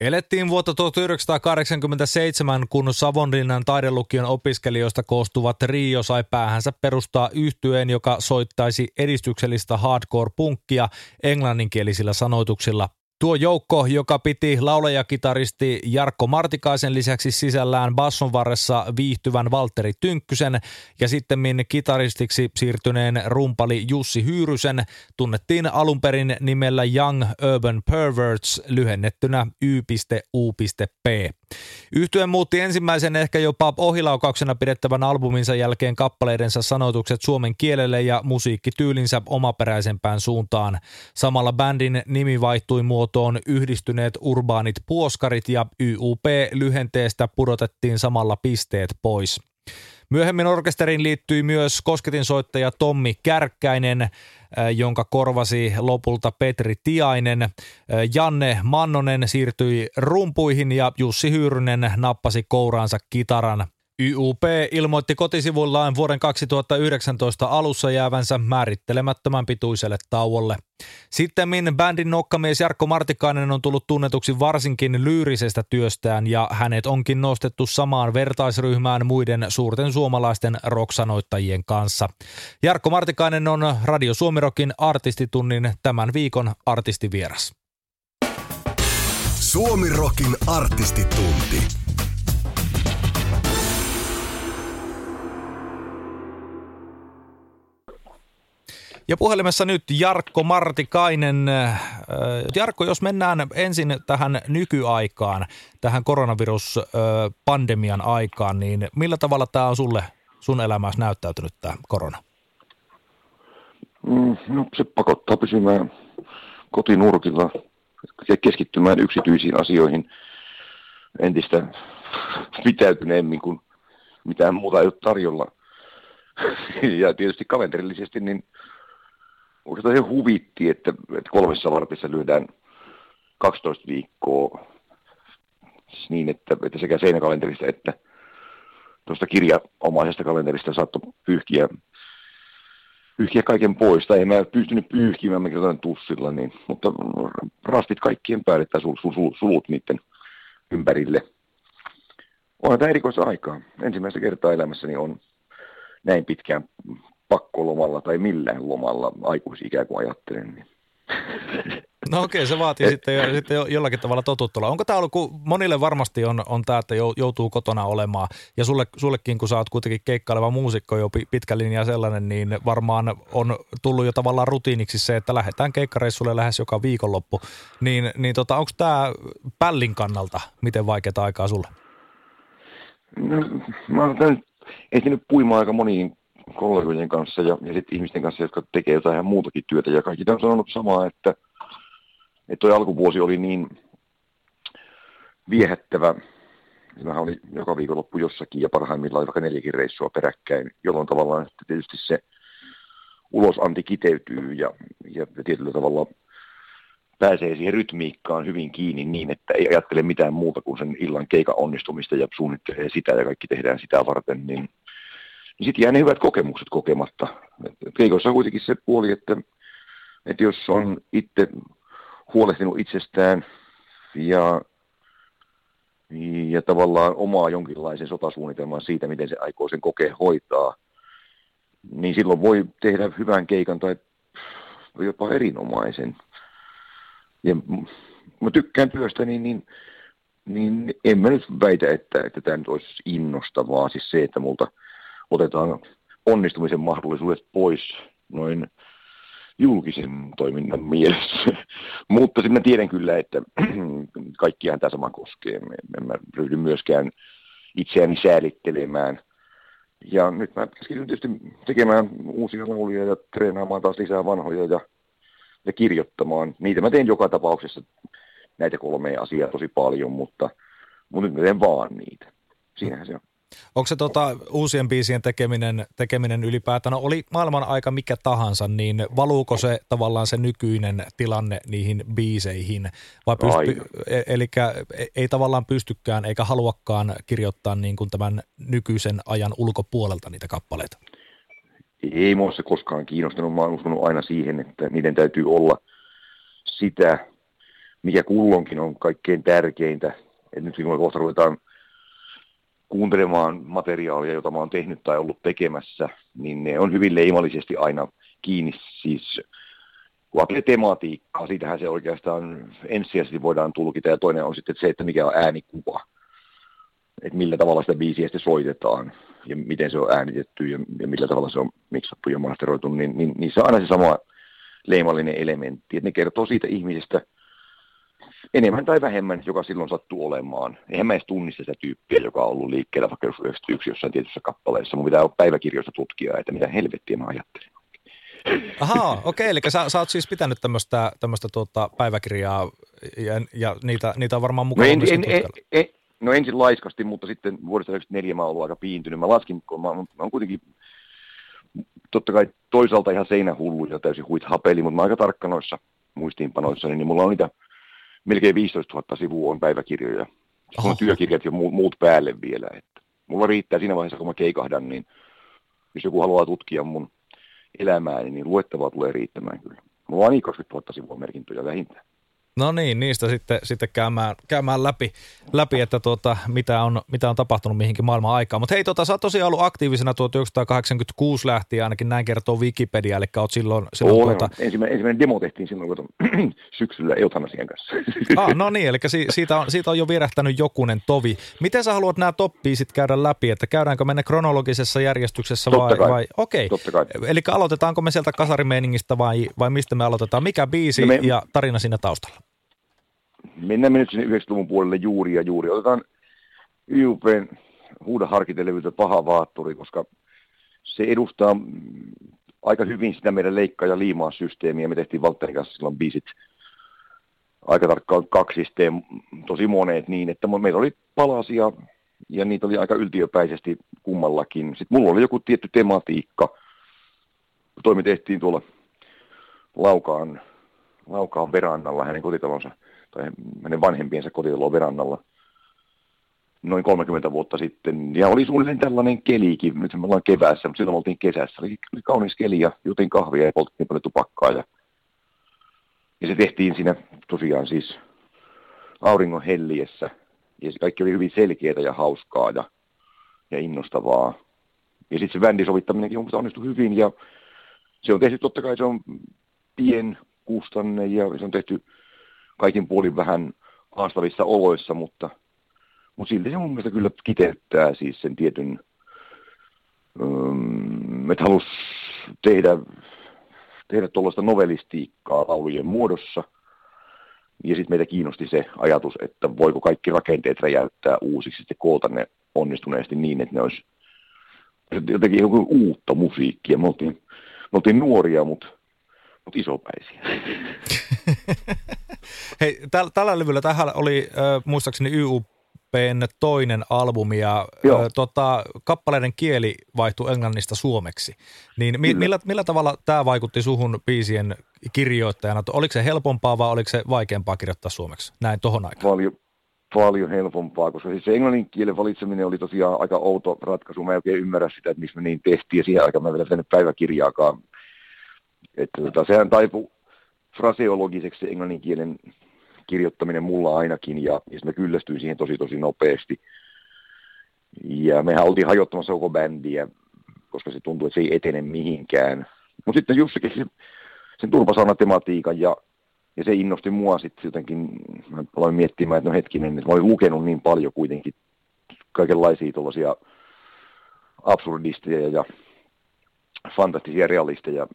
Elettiin vuotta 1987, kun Savonlinnan taidelukion opiskelijoista koostuva trio sai päähänsä perustaa yhtyeen, joka soittaisi edistyksellistä hardcore-punkkia englanninkielisillä sanoituksilla. Tuo joukko, joka piti laulajakitaristi Jarkko Martikaisen lisäksi sisällään basson varressa viihtyvän Valtteri Tynkkysen ja sitten kitaristiksi siirtyneen rumpali Jussi Hyyrysen, tunnettiin alun perin nimellä Young Urban Perverts lyhennettynä Y.U.P. Yhtyen muutti ensimmäisen ehkä jopa ohilaukauksena pidettävän albuminsa jälkeen kappaleidensa sanoitukset suomen kielelle ja musiikkityylinsä omaperäisempään suuntaan. Samalla bändin nimi vaihtui muotoon yhdistyneet urbaanit puoskarit ja YUP-lyhenteestä pudotettiin samalla pisteet pois. Myöhemmin orkesteriin liittyi myös kosketinsoittaja Tommi Kärkkäinen, äh, jonka korvasi lopulta Petri Tiainen. Äh, Janne Mannonen siirtyi rumpuihin ja Jussi Hyyrynen nappasi kouraansa kitaran. YUP ilmoitti kotisivuillaan vuoden 2019 alussa jäävänsä määrittelemättömän pituiselle tauolle. Sitten bändin nokkamies Jarkko Martikainen on tullut tunnetuksi varsinkin lyyrisestä työstään ja hänet onkin nostettu samaan vertaisryhmään muiden suurten suomalaisten roksanoittajien kanssa. Jarkko Martikainen on Radio Suomirokin artistitunnin tämän viikon artistivieras. Suomirokin artistitunti. Ja puhelimessa nyt Jarkko Martikainen. Jarkko, jos mennään ensin tähän nykyaikaan, tähän koronaviruspandemian aikaan, niin millä tavalla tämä on sulle, sun elämässä näyttäytynyt tämä korona? Mm, no se pakottaa pysymään kotinurkilla ja keskittymään yksityisiin asioihin entistä pitäytyneemmin, kuin mitään muuta ei ole tarjolla. Ja tietysti kalenterillisesti niin oikeastaan se huvitti, että, että kolmessa vartissa lyödään 12 viikkoa siis niin, että, että sekä seinäkalenterista että tuosta kirjaomaisesta kalenterista saattoi pyyhkiä, pyyhkiä kaiken pois. Tai en mä pystynyt pyyhkimään, mä kirjoitan tussilla, niin, mutta rastit kaikkien päälle tai sul, sul, sul, sulut niiden ympärille. Onhan tämä erikoista aikaa. Ensimmäistä kertaa elämässäni on näin pitkään pakkolomalla tai millään lomalla aikuisikään kuin ajattelen. Niin. No okei, se vaatii sitten, jo, sitten jollakin tavalla totuttua. Onko tämä ollut, kun monille varmasti on, on tämä, että joutuu kotona olemaan, ja sulle, sullekin, kun sä oot kuitenkin keikkaileva muusikko jo pitkä linja sellainen, niin varmaan on tullut jo tavallaan rutiiniksi se, että lähdetään keikkareissulle lähes joka viikonloppu. Niin, niin tota, onko tämä pällin kannalta miten vaikeaa aikaa sulle? No, mä oon ehtinyt puimaan aika moniin kollegojen kanssa ja, ja sitten ihmisten kanssa, jotka tekee jotain ihan muutakin työtä. Ja kaikki on sanonut samaa, että, että alkuvuosi oli niin viehättävä. Mä olin joka viikonloppu jossakin ja parhaimmillaan vaikka neljäkin reissua peräkkäin, jolloin tavallaan tietysti se ulosanti kiteytyy ja, ja tietyllä tavalla pääsee siihen rytmiikkaan hyvin kiinni niin, että ei ajattele mitään muuta kuin sen illan keikan onnistumista ja suunnittelee sitä ja kaikki tehdään sitä varten, niin niin sitten jää ne hyvät kokemukset kokematta. Keikossa on kuitenkin se puoli, että, että jos on itse huolehtinut itsestään ja, ja tavallaan omaa jonkinlaisen sotasuunnitelman siitä, miten se aikoo sen kokea hoitaa, niin silloin voi tehdä hyvän keikan tai jopa erinomaisen. Ja mä tykkään työstä, niin, niin, niin en mä nyt väitä, että, että tämä nyt olisi innostavaa. Siis se, että multa – otetaan onnistumisen mahdollisuudet pois noin julkisen toiminnan mielessä. Mutta sitten mä tiedän kyllä, että kaikkiaan tämä sama koskee. En mä ryhdy myöskään itseäni säälittelemään. Ja nyt mä keskityn tietysti tekemään uusia lauluja ja treenaamaan taas lisää vanhoja ja, ja kirjoittamaan. Niitä mä teen joka tapauksessa näitä kolmea asiaa tosi paljon, mutta, mutta nyt mä teen vaan niitä. Siinähän se on. Onko se tota, uusien biisien tekeminen, tekeminen ylipäätään, no oli maailman aika mikä tahansa, niin valuuko se tavallaan se nykyinen tilanne niihin biiseihin? Vai pysty, e, eli e, ei tavallaan pystykään eikä haluakaan kirjoittaa niin kuin tämän nykyisen ajan ulkopuolelta niitä kappaleita? Ei mua se koskaan kiinnostanut. Mä oon uskonut aina siihen, että niiden täytyy olla sitä, mikä kullonkin on kaikkein tärkeintä. Et nyt kun kohta ruvetaan kuuntelemaan materiaalia, jota mä oon tehnyt tai ollut tekemässä, niin ne on hyvin leimallisesti aina kiinni. Siis tematiikkaa, siitähän se oikeastaan ensisijaisesti voidaan tulkita, ja toinen on sitten se, että mikä on äänikuva, että millä tavalla sitä biisiä sitten soitetaan, ja miten se on äänitetty, ja, ja millä tavalla se on miksattu ja masteroitu, niin, niin, se on aina se sama leimallinen elementti, että ne kertoo siitä ihmisestä, enemmän tai vähemmän, joka silloin sattuu olemaan. Eihän mä edes tunnista sitä tyyppiä, joka on ollut liikkeellä vaikka 91 jossain tietyssä kappaleessa. Mun pitää olla päiväkirjoista tutkia, että mitä helvettiä mä ajattelin. Ahaa, okei, okay, eli sä, sä oot siis pitänyt tämmöistä, tämmöistä tuota päiväkirjaa ja, ja niitä, niitä on varmaan mukana no, en, en, en, en, no ensin laiskasti, mutta sitten vuodesta 1994 mä oon ollut aika piintynyt. Mä laskin, kun mä, mä oon kuitenkin totta kai toisaalta ihan seinähullu ja täysin huit hapeli, mutta mä aika tarkka noissa muistiinpanoissa, niin mulla on niitä melkein 15 000 sivua on päiväkirjoja. Sitten on työkirjat ja muut päälle vielä. Että mulla riittää siinä vaiheessa, kun mä keikahdan, niin jos joku haluaa tutkia mun elämääni, niin luettavaa tulee riittämään kyllä. Mulla on niin 20 000 sivua merkintöjä vähintään. No niin, niistä sitten, sitten käymään, käymään läpi, läpi että tuota, mitä, on, mitä on tapahtunut mihinkin maailman aikaan. Mutta hei, tuota, sä oot tosiaan ollut aktiivisena 1986 lähtien, ainakin näin kertoo Wikipedia, eli oot silloin... silloin Olen. tuota... ensimmäinen, ensimmäinen demo tehtiin silloin kun syksyllä eutanasian kanssa. Ah, no niin, eli si, siitä, on, siitä on jo virähtänyt jokunen tovi. Miten sä haluat nämä toppiisit käydä läpi, että käydäänkö mennä kronologisessa järjestyksessä vai... Totta kai. vai okei, okay. eli aloitetaanko me sieltä kasarimeiningistä vai, vai mistä me aloitetaan? Mikä biisi no me... ja tarina siinä taustalla? Mennään me nyt sinne 90-luvun puolelle juuri ja juuri. Otetaan YUPn huuda harkitelevyyttä paha vaatturi, koska se edustaa aika hyvin sitä meidän leikkaa ja liimaa systeemiä. Me tehtiin Valtterin kanssa silloin biisit aika tarkkaan kaksisteen, tosi moneet niin, että meillä oli palasia ja niitä oli aika yltiöpäisesti kummallakin. Sitten mulla oli joku tietty tematiikka. Toimi tehtiin tuolla Laukaan, Laukaan verannalla hänen kotitalonsa tai hänen vanhempiensa kotitalo verannalla noin 30 vuotta sitten. Ja oli suunnilleen tällainen kelikin, nyt me ollaan keväässä, mutta silloin oltiin kesässä. Oli, oli kaunis keli ja jutin kahvia ja poltettiin paljon tupakkaa. Ja, ja se tehtiin siinä tosiaan siis auringon helliessä. Ja se kaikki oli hyvin selkeää ja hauskaa ja, ja innostavaa. Ja sitten se bändisovittaminenkin on onnistui hyvin ja se on tehty totta kai se on pien kustanne ja se on tehty kaikin puolin vähän haastavissa oloissa, mutta, mutta silti se mun mielestä kyllä kiteyttää siis sen tietyn, um, että halus tehdä, tehdä tuollaista novelistiikkaa laulujen muodossa. Ja sitten meitä kiinnosti se ajatus, että voiko kaikki rakenteet räjäyttää uusiksi ja koota ne onnistuneesti niin, että ne olisi jotenkin joku uutta musiikkia. Me oltiin, me oltiin nuoria, mutta, mutta isopäisiä. Hei, täl, tällä levyllä tähän oli äh, muistaakseni YUPn toinen albumi ja äh, tota, kappaleiden kieli vaihtui englannista suomeksi. Niin mi, millä, millä tavalla tämä vaikutti suhun biisien kirjoittajana? Oliko se helpompaa vai oliko se vaikeampaa kirjoittaa suomeksi näin tohon aikaan? Paljon, paljon helpompaa, koska siis se englannin kielen valitseminen oli tosiaan aika outo ratkaisu. Mä en oikein ymmärrä sitä, että miksi me niin tehtiin ja siihen aikaan mä vielä tänne päiväkirjaakaan. Että tota, sehän taipui fraseologiseksi englannin kielen kirjoittaminen mulla ainakin, ja, ja mä kyllästyin siihen tosi tosi nopeasti. Ja mehän oltiin hajottamassa koko bändiä, koska se tuntui, että se ei etene mihinkään. Mutta sitten Jussikin sen, sen tematiikan ja, ja se innosti mua sitten jotenkin, mä aloin miettimään, että no hetkinen, että mä olin lukenut niin paljon kuitenkin kaikenlaisia tuollaisia absurdisteja ja fantastisia realisteja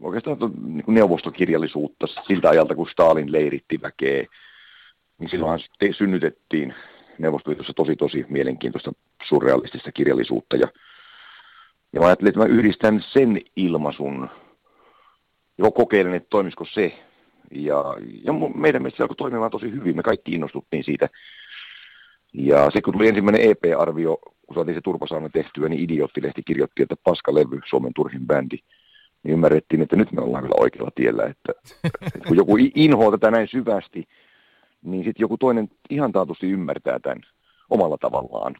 oikeastaan niin kuin neuvostokirjallisuutta siltä ajalta, kun Stalin leiritti väkeä, niin silloinhan te synnytettiin Neuvostoliitossa tosi tosi mielenkiintoista surrealistista kirjallisuutta. Ja, ja mä ajattelin, että mä yhdistän sen ilmaisun, ja kokeilen, että toimisiko se. Ja, ja meidän mielestä se alkoi toimimaan tosi hyvin. Me kaikki innostuttiin siitä, Ja se kun tuli ensimmäinen EP-arvio, kun saatiin se turpasauna tehtyä, niin Idioottilehti kirjoitti, että paska levy, Suomen turhin bändi. Niin ymmärrettiin, että nyt me ollaan kyllä oikealla tiellä, että, että kun joku inhoaa tätä näin syvästi, niin sitten joku toinen ihan taatusti ymmärtää tämän omalla tavallaan.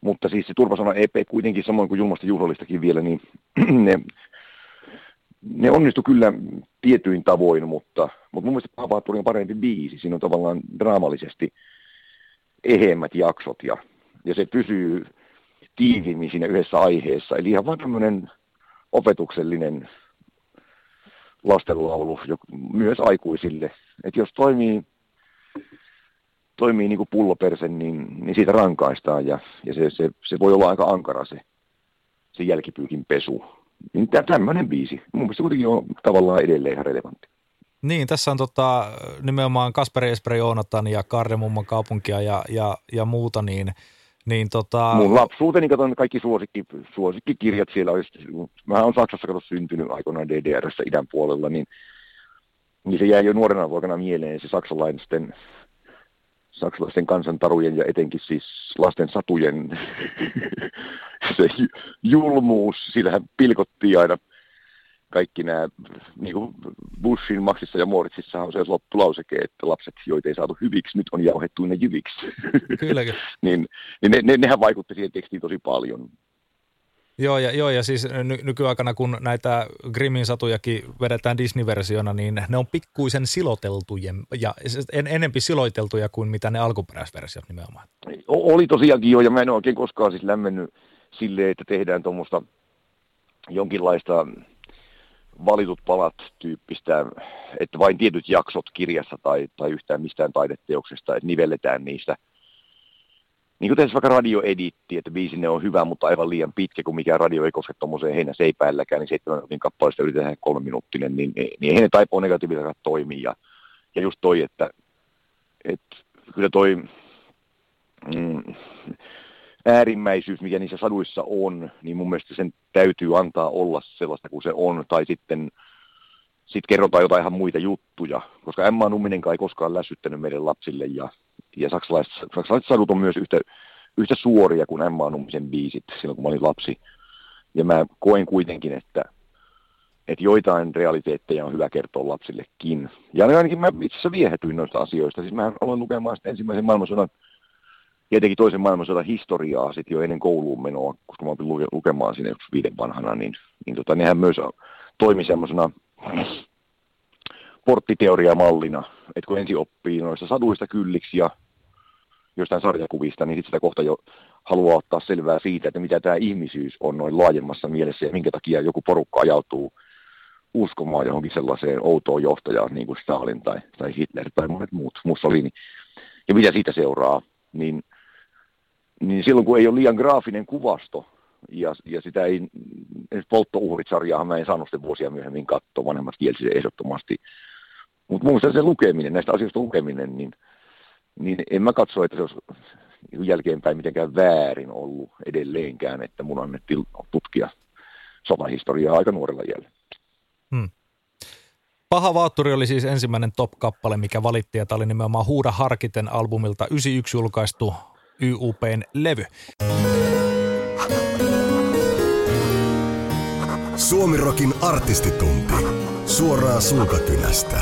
Mutta siis se turvasana EP kuitenkin, samoin kuin julmasta juhlallistakin vielä, niin ne, ne onnistu kyllä tietyin tavoin, mutta, mutta mun mielestä Pahavaatturi on parempi biisi. Siinä on tavallaan draamallisesti ehemmät jaksot ja, ja se pysyy tiiviimmin siinä yhdessä aiheessa. Eli ihan vaan tämmöinen opetuksellinen lastenlaulu myös aikuisille. Että jos toimii toimii niin kuin pulloperse, niin, niin siitä rankaistaan ja, ja se, se, se, voi olla aika ankara se, se jälkipyykin pesu. Niin tämmöinen biisi. Mun mielestä kuitenkin on tavallaan edelleen ihan relevantti. Niin, tässä on tota, nimenomaan Kasperi Esperi Joonatan ja Karremumman kaupunkia ja, ja, ja muuta, niin, niin tota... Mun lapsuuteni katson kaikki suosikki, suosikkikirjat siellä. Olisi, mä oon Saksassa kato syntynyt aikoinaan DDRssä idän puolella, niin, niin se jäi jo nuorena vuokana mieleen se saksalaisten saksalaisten kansantarujen ja etenkin siis lasten satujen se julmuus, sillähän pilkottiin aina kaikki nämä, niin kuin Bushin, Maxissa ja Moritsissa on se loppulauseke, että lapset, joita ei saatu hyviksi, nyt on jauhettu ne jyviksi. Kyllä. niin, niin ne, ne, nehän vaikutti siihen tekstiin tosi paljon. Joo ja, joo, ja siis ny- nykyaikana, kun näitä Grimmin satujakin vedetään Disney-versiona, niin ne on pikkuisen siloteltuja ja en, enempi siloiteltuja kuin mitä ne alkuperäisversiot nimenomaan. O- oli tosiaankin jo, ja mä en oikein koskaan siis lämmennyt silleen, että tehdään tuommoista jonkinlaista valitut palat tyyppistä, että vain tietyt jaksot kirjassa tai, tai yhtään mistään taideteoksesta, että nivelletään niistä – niin kuin tässä vaikka radioeditti, että biisinne on hyvä, mutta aivan liian pitkä, kun mikään radio ei koske tuommoiseen heinäseipäälläkään, niin seitsemän minuutin kappaleesta yritetään kolme minuuttinen, niin, niin ei ne taipoo negatiivisesti toimia. Ja, ja just toi, että, että kyllä toi mm, äärimmäisyys, mikä niissä saduissa on, niin mun mielestä sen täytyy antaa olla sellaista kuin se on, tai sitten sit kerrotaan jotain ihan muita juttuja, koska Emma Numminenkaan ei koskaan lässyttänyt meidän lapsille, ja ja saksalaiset, saksalaiset sadut on myös yhtä, yhtä suoria kuin Emma Nummisen biisit silloin, kun mä olin lapsi. Ja mä koen kuitenkin, että, että joitain realiteetteja on hyvä kertoa lapsillekin. Ja ainakin mä itse asiassa viehätyin noista asioista. Siis mä aloin lukemaan ensimmäisen maailmansodan ja etenkin toisen maailmansodan historiaa sitten jo ennen kouluun menoa, koska mä opin lukemaan sinne viiden vanhana, niin, niin tota, nehän myös toimi semmoisena porttiteoriamallina, että kun ensin oppii noista saduista kylliksi ja jostain sarjakuvista, niin sitten sitä kohta jo haluaa ottaa selvää siitä, että mitä tämä ihmisyys on noin laajemmassa mielessä ja minkä takia joku porukka ajautuu uskomaan johonkin sellaiseen outoon johtajaan, niin kuin Stalin tai, tai Hitler tai monet muut, Mussolini, ja mitä siitä seuraa, niin, niin silloin kun ei ole liian graafinen kuvasto, ja, ja sitä ei, polttouhrit-sarjaa mä en saanut sitten vuosia myöhemmin katsoa, vanhemmat kielsi se ehdottomasti, mutta mun mielestä se lukeminen, näistä asioista lukeminen, niin niin en mä katso, että se olisi jälkeenpäin mitenkään väärin ollut edelleenkään, että mun annettiin tutkia sotahistoriaa aika nuorella jäljellä. Hmm. Paha Vaatturi oli siis ensimmäinen top-kappale, mikä valittiin, ja tämä oli nimenomaan Huuda Harkiten albumilta 91 julkaistu YUPn levy. Suomirokin artistitunti. Suoraan suukakynästä.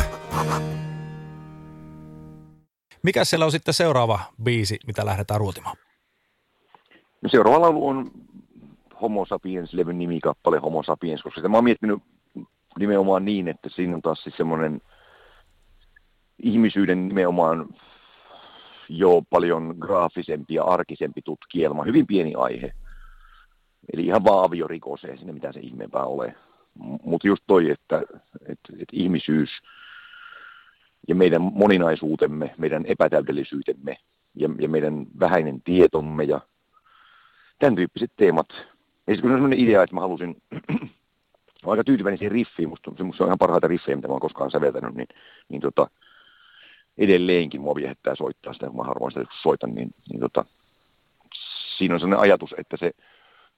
Mikä siellä on sitten seuraava biisi, mitä lähdetään ruotimaan? No seuraava laulu on Homo Sapiens-levyn nimikappale Homo Sapiens, koska sitä mä oon miettinyt nimenomaan niin, että siinä on taas siis semmoinen ihmisyyden nimenomaan jo paljon graafisempi ja arkisempi tutkielma, hyvin pieni aihe. Eli ihan vaan aviorikos, ei sinne mitään se ihmeempää ole. Mutta just toi, että, että, että ihmisyys – ja meidän moninaisuutemme, meidän epätäydellisyytemme ja, ja meidän vähäinen tietomme ja tämän tyyppiset teemat. Ja sitten kun on sellainen idea, että mä halusin, olen aika tyytyväinen siihen riffiin, musta, musta on ihan parhaita riffejä, mitä mä oon koskaan säveltänyt, niin, niin tota, edelleenkin mua viehättää soittaa sitä, kun mä harvoin sitä soitan, niin, niin tota, siinä on sellainen ajatus, että se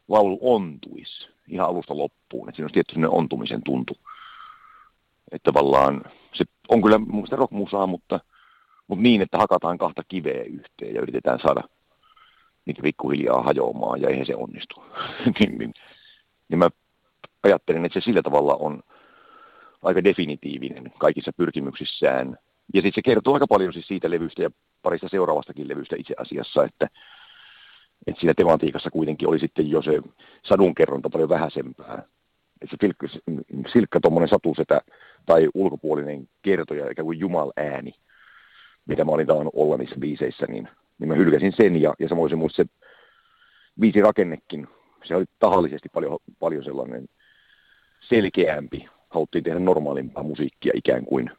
laulu ontuisi ihan alusta loppuun, että siinä on tietty sellainen ontumisen tuntu. Että tavallaan se on kyllä mun mielestä rockmusaa, mutta, mutta niin, että hakataan kahta kiveä yhteen ja yritetään saada niitä pikkuhiljaa hajoamaan ja eihän se onnistu. niin, niin, niin mä ajattelen, että se sillä tavalla on aika definitiivinen kaikissa pyrkimyksissään. Ja sitten se kertoo aika paljon siis siitä levystä ja parista seuraavastakin levystä itse asiassa, että, että siinä tematiikassa kuitenkin oli sitten jo se sadunkerronta paljon vähäisempää. Että se silkka, silkka tuommoinen satusetä tai ulkopuolinen kertoja, ikään kuin Jumal ääni, mitä mä olin tavannut olla niissä biiseissä, niin, niin mä hylkäsin sen ja, ja samoin se muista se biisirakennekin, se oli tahallisesti paljon, paljon sellainen selkeämpi. Haluttiin tehdä normaalimpaa musiikkia ikään kuin,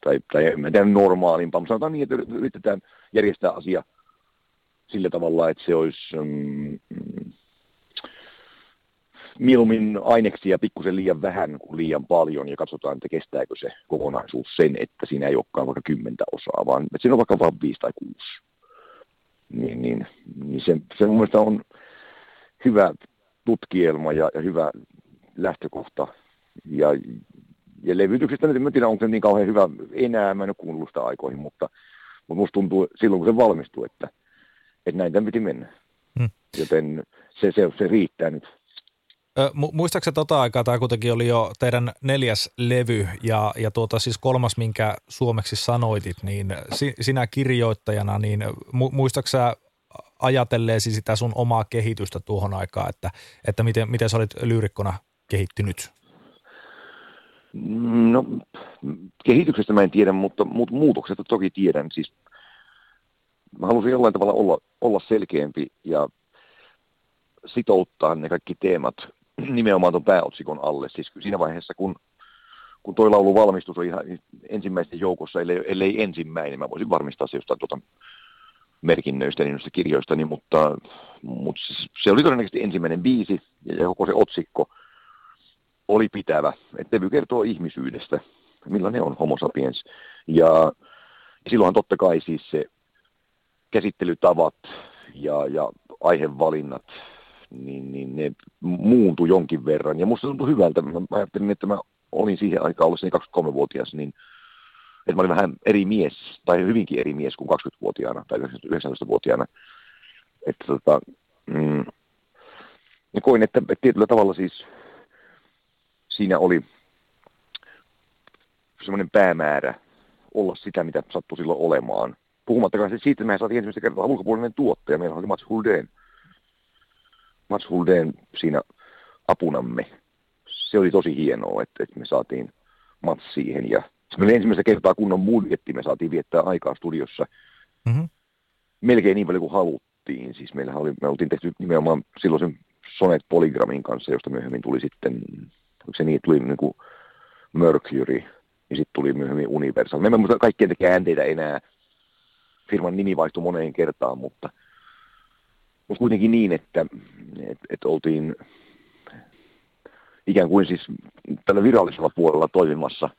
tai, tai en tiedä normaalimpaa, mutta sanotaan niin, että yritetään järjestää asia sillä tavalla, että se olisi mm, mieluummin aineksia pikkusen liian vähän kuin liian paljon ja katsotaan, että kestääkö se kokonaisuus sen, että siinä ei olekaan vaikka kymmentä osaa, vaan että siinä on vaikka vain viisi tai kuusi. Niin, niin, niin se, se mun mielestä on hyvä tutkielma ja, ja hyvä lähtökohta. Ja, ja levytyksestä nyt en tiedä, onko se niin kauhean hyvä enää, mä en ole kuunnellut sitä aikoihin, mutta, mutta musta tuntuu silloin, kun se valmistuu, että, että näin tämän piti mennä. Hmm. Joten se, se, se riittää nyt Muistaakseni tota aikaa tämä kuitenkin oli jo teidän neljäs levy ja, ja tuota siis kolmas, minkä suomeksi sanoitit, niin sinä kirjoittajana, niin muistaakseni ajatelleesi sitä sun omaa kehitystä tuohon aikaan, että, että miten, miten sä olit lyyrikkona kehittynyt? No kehityksestä mä en tiedä, mutta, muutoksesta toki tiedän. Siis mä halusin jollain tavalla olla, olla selkeämpi ja sitouttaa ne kaikki teemat nimenomaan tuon pääotsikon alle. Siis siinä vaiheessa, kun, kun toi laulu valmistus on ihan ensimmäisten joukossa, ellei, ellei ensimmäinen, mä voisin varmistaa se jostain tuota merkinnöistä, niin kirjoista, niin, mutta, mutta se oli todennäköisesti ensimmäinen biisi ja koko se otsikko oli pitävä. Että levy kertoo ihmisyydestä, millainen on homo sapiens. Ja silloinhan totta kai siis se käsittelytavat ja, ja aihevalinnat niin, niin ne muuntui jonkin verran. Ja musta tuntui hyvältä. Mä ajattelin, että mä olin siihen aikaan ollessani 23-vuotias, niin että mä olin vähän eri mies, tai hyvinkin eri mies kuin 20-vuotiaana tai 19-vuotiaana. Että tota, mm, ja koin, että, että tietyllä tavalla siis siinä oli semmoinen päämäärä olla sitä, mitä sattui silloin olemaan. Puhumattakaan siitä, että me saatiin ensimmäistä kertaa ulkopuolinen tuottaja. Meillä oli Mats Huldeen Mats Huldeen siinä apunamme. Se oli tosi hienoa, että, että me saatiin Mats siihen ja se oli ensimmäistä kertaa kunnon budjetti, me saatiin viettää aikaa studiossa mm-hmm. melkein niin paljon kuin haluttiin. Siis meillä oli, me oltiin tehty nimenomaan silloisen Sonet Polygramin kanssa, josta myöhemmin tuli sitten, se niin, tuli niin kuin Mercury, ja sitten tuli myöhemmin Universal. Me emme kaikkien käänteitä enää. Firman nimi vaihtui moneen kertaan, mutta – mutta kuitenkin niin, että, että, että oltiin ikään kuin siis tällä virallisella puolella toimimassa.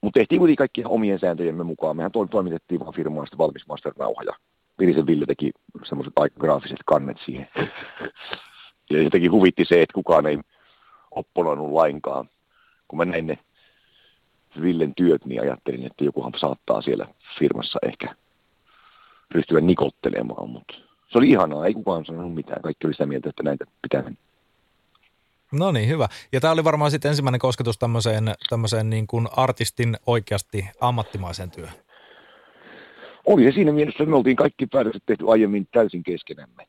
Mutta tehtiin kuitenkin kaikkien omien sääntöjemme mukaan. Mehän toimitettiin vaan firmaan sitten valmis master-nauha ja Ville teki semmoiset aika graafiset kannet siihen. ja jotenkin huvitti se, että kukaan ei opponoinut lainkaan. Kun mä näin ne Villen työt, niin ajattelin, että jokuhan saattaa siellä firmassa ehkä ryhtyä nikottelemaan, mutta se oli ihanaa, ei kukaan sanonut mitään. Kaikki oli sitä mieltä, että näitä pitää mennä. No niin, hyvä. Ja tämä oli varmaan sitten ensimmäinen kosketus tämmöiseen, tämmöiseen niin kuin artistin oikeasti ammattimaiseen työhön. Oli se siinä mielessä, me oltiin kaikki päätökset tehty aiemmin täysin keskenämme.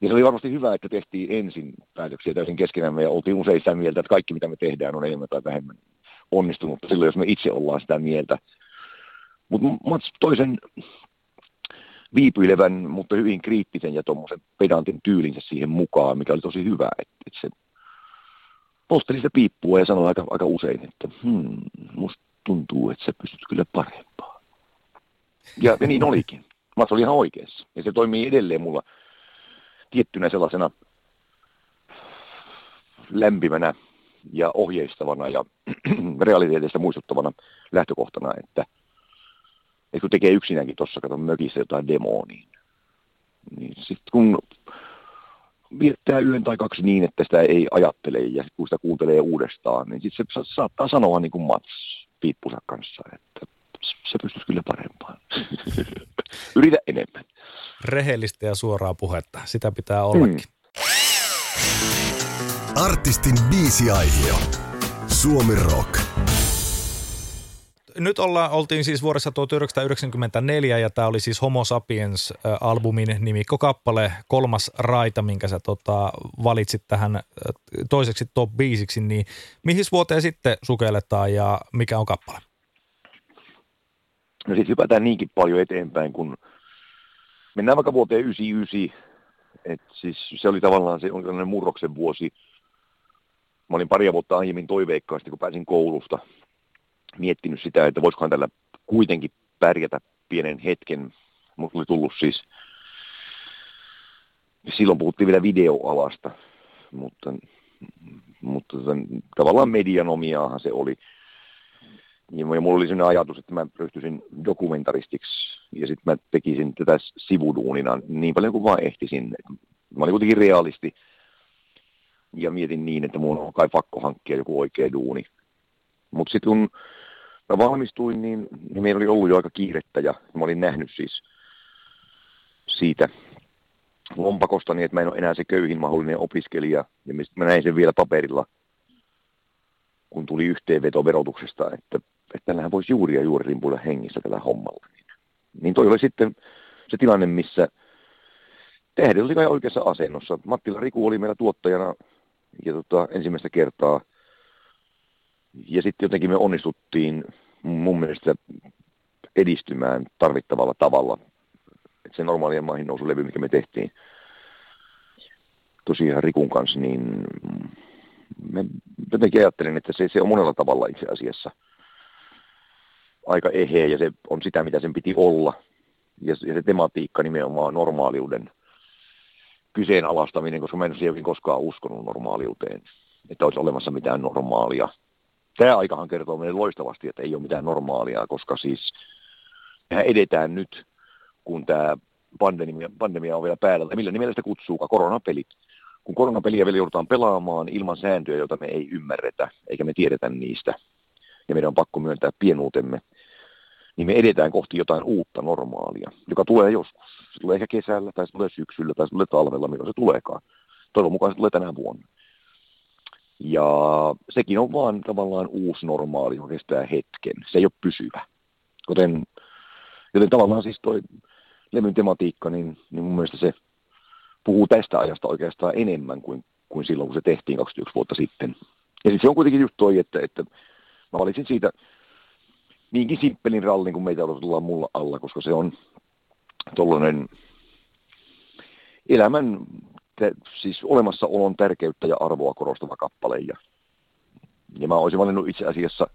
Ja se oli varmasti hyvä, että tehtiin ensin päätöksiä täysin keskenämme ja oltiin usein sitä mieltä, että kaikki mitä me tehdään on enemmän tai vähemmän onnistunut. Silloin jos me itse ollaan sitä mieltä. Mutta Mats toisen viipyilevän, mutta hyvin kriittisen ja tuommoisen pedantin tyylinsä siihen mukaan, mikä oli tosi hyvä. Että, että se posteli sitä piippua ja sanoi aika, aika usein, että hmm, musta tuntuu, että sä pystyt kyllä parempaa. Ja, ja niin olikin. Mä olin ihan oikeassa. Ja se toimii edelleen mulla tiettynä sellaisena lämpimänä ja ohjeistavana ja realiteetista muistuttavana lähtökohtana, että – että kun tekee yksinäänkin tuossa, kato mökissä jotain demoa, niin, niin sitten kun viettää yön tai kaksi niin, että sitä ei ajattele ja kun sitä kuuntelee uudestaan, niin sitten se saattaa sanoa niin kuin Mats piippunsa kanssa, että se pystyisi kyllä parempaan. Yritä enemmän. Rehellistä ja suoraa puhetta, sitä pitää ollakin. Mm. Artistin biisiaihio. Suomi Rock nyt olla, oltiin siis vuodessa 1994 ja tämä oli siis Homo Sapiens-albumin nimikkokappale, kolmas raita, minkä sä tota, valitsit tähän toiseksi top biisiksi, niin mihin vuoteen sitten sukelletaan ja mikä on kappale? No sitten hypätään niinkin paljon eteenpäin, kun mennään vaikka vuoteen 99, että siis se oli tavallaan se on murroksen vuosi. Mä olin pari vuotta aiemmin toiveikkaasti, kun pääsin koulusta – miettinyt sitä, että voisikohan tällä kuitenkin pärjätä pienen hetken. Mutta oli tullut siis, silloin puhuttiin vielä videoalasta, mutta, mutta tavallaan medianomiaahan se oli. Ja mulla oli sellainen ajatus, että mä ryhtyisin dokumentaristiksi ja sitten mä tekisin tätä sivuduunina niin paljon kuin vaan ehtisin. Mä olin kuitenkin realisti ja mietin niin, että mun on kai pakko hankkia joku oikea duuni. Mutta sitten kun mä valmistuin, niin, niin meillä oli ollut jo aika kiirettä ja mä olin nähnyt siis siitä lompakosta niin, että mä en ole enää se köyhin mahdollinen opiskelija. Ja mä näin sen vielä paperilla, kun tuli yhteenveto verotuksesta, että, että tällähän voisi juuri ja juuri rimpuilla hengissä tällä hommalla. Niin, toi oli sitten se tilanne, missä tähdet oli kai oikeassa asennossa. Mattila Riku oli meillä tuottajana ja tota, ensimmäistä kertaa – ja sitten jotenkin me onnistuttiin mun mielestä edistymään tarvittavalla tavalla. Et se normaalien maihin nousulevy, mikä me tehtiin tosiaan Rikun kanssa, niin me jotenkin ajattelin, että se, se on monella tavalla itse asiassa aika eheä ja se on sitä, mitä sen piti olla. Ja, ja se tematiikka nimenomaan normaaliuden kyseenalaistaminen, koska mä en ole koskaan uskonut normaaliuteen, että olisi olemassa mitään normaalia tämä aikahan kertoo meille loistavasti, että ei ole mitään normaalia, koska siis mehän edetään nyt, kun tämä pandemia, pandemia on vielä päällä, tai millä nimellä sitä kutsuukaan, koronapelit. Kun koronapeliä vielä joudutaan pelaamaan ilman sääntöjä, joita me ei ymmärretä, eikä me tiedetä niistä, ja meidän on pakko myöntää pienuutemme, niin me edetään kohti jotain uutta normaalia, joka tulee joskus. Se tulee ehkä kesällä, tai se tulee syksyllä, tai se tulee talvella, milloin se tuleekaan. Toivon mukaan se tulee tänä vuonna. Ja sekin on vaan tavallaan uusi normaali, joka kestää hetken. Se ei ole pysyvä. Joten, joten tavallaan siis toi levyn tematiikka, niin, niin mun mielestä se puhuu tästä ajasta oikeastaan enemmän kuin, kuin silloin, kun se tehtiin 21 vuotta sitten. Ja sitten se on kuitenkin just toi, että, että mä valitsin siitä niinkin simppelin rallin, kun meitä odotellaan mulla alla, koska se on tuollainen elämän te, siis olemassaolon tärkeyttä ja arvoa korostava kappale. Ja, ja mä olisin valinnut itse asiassa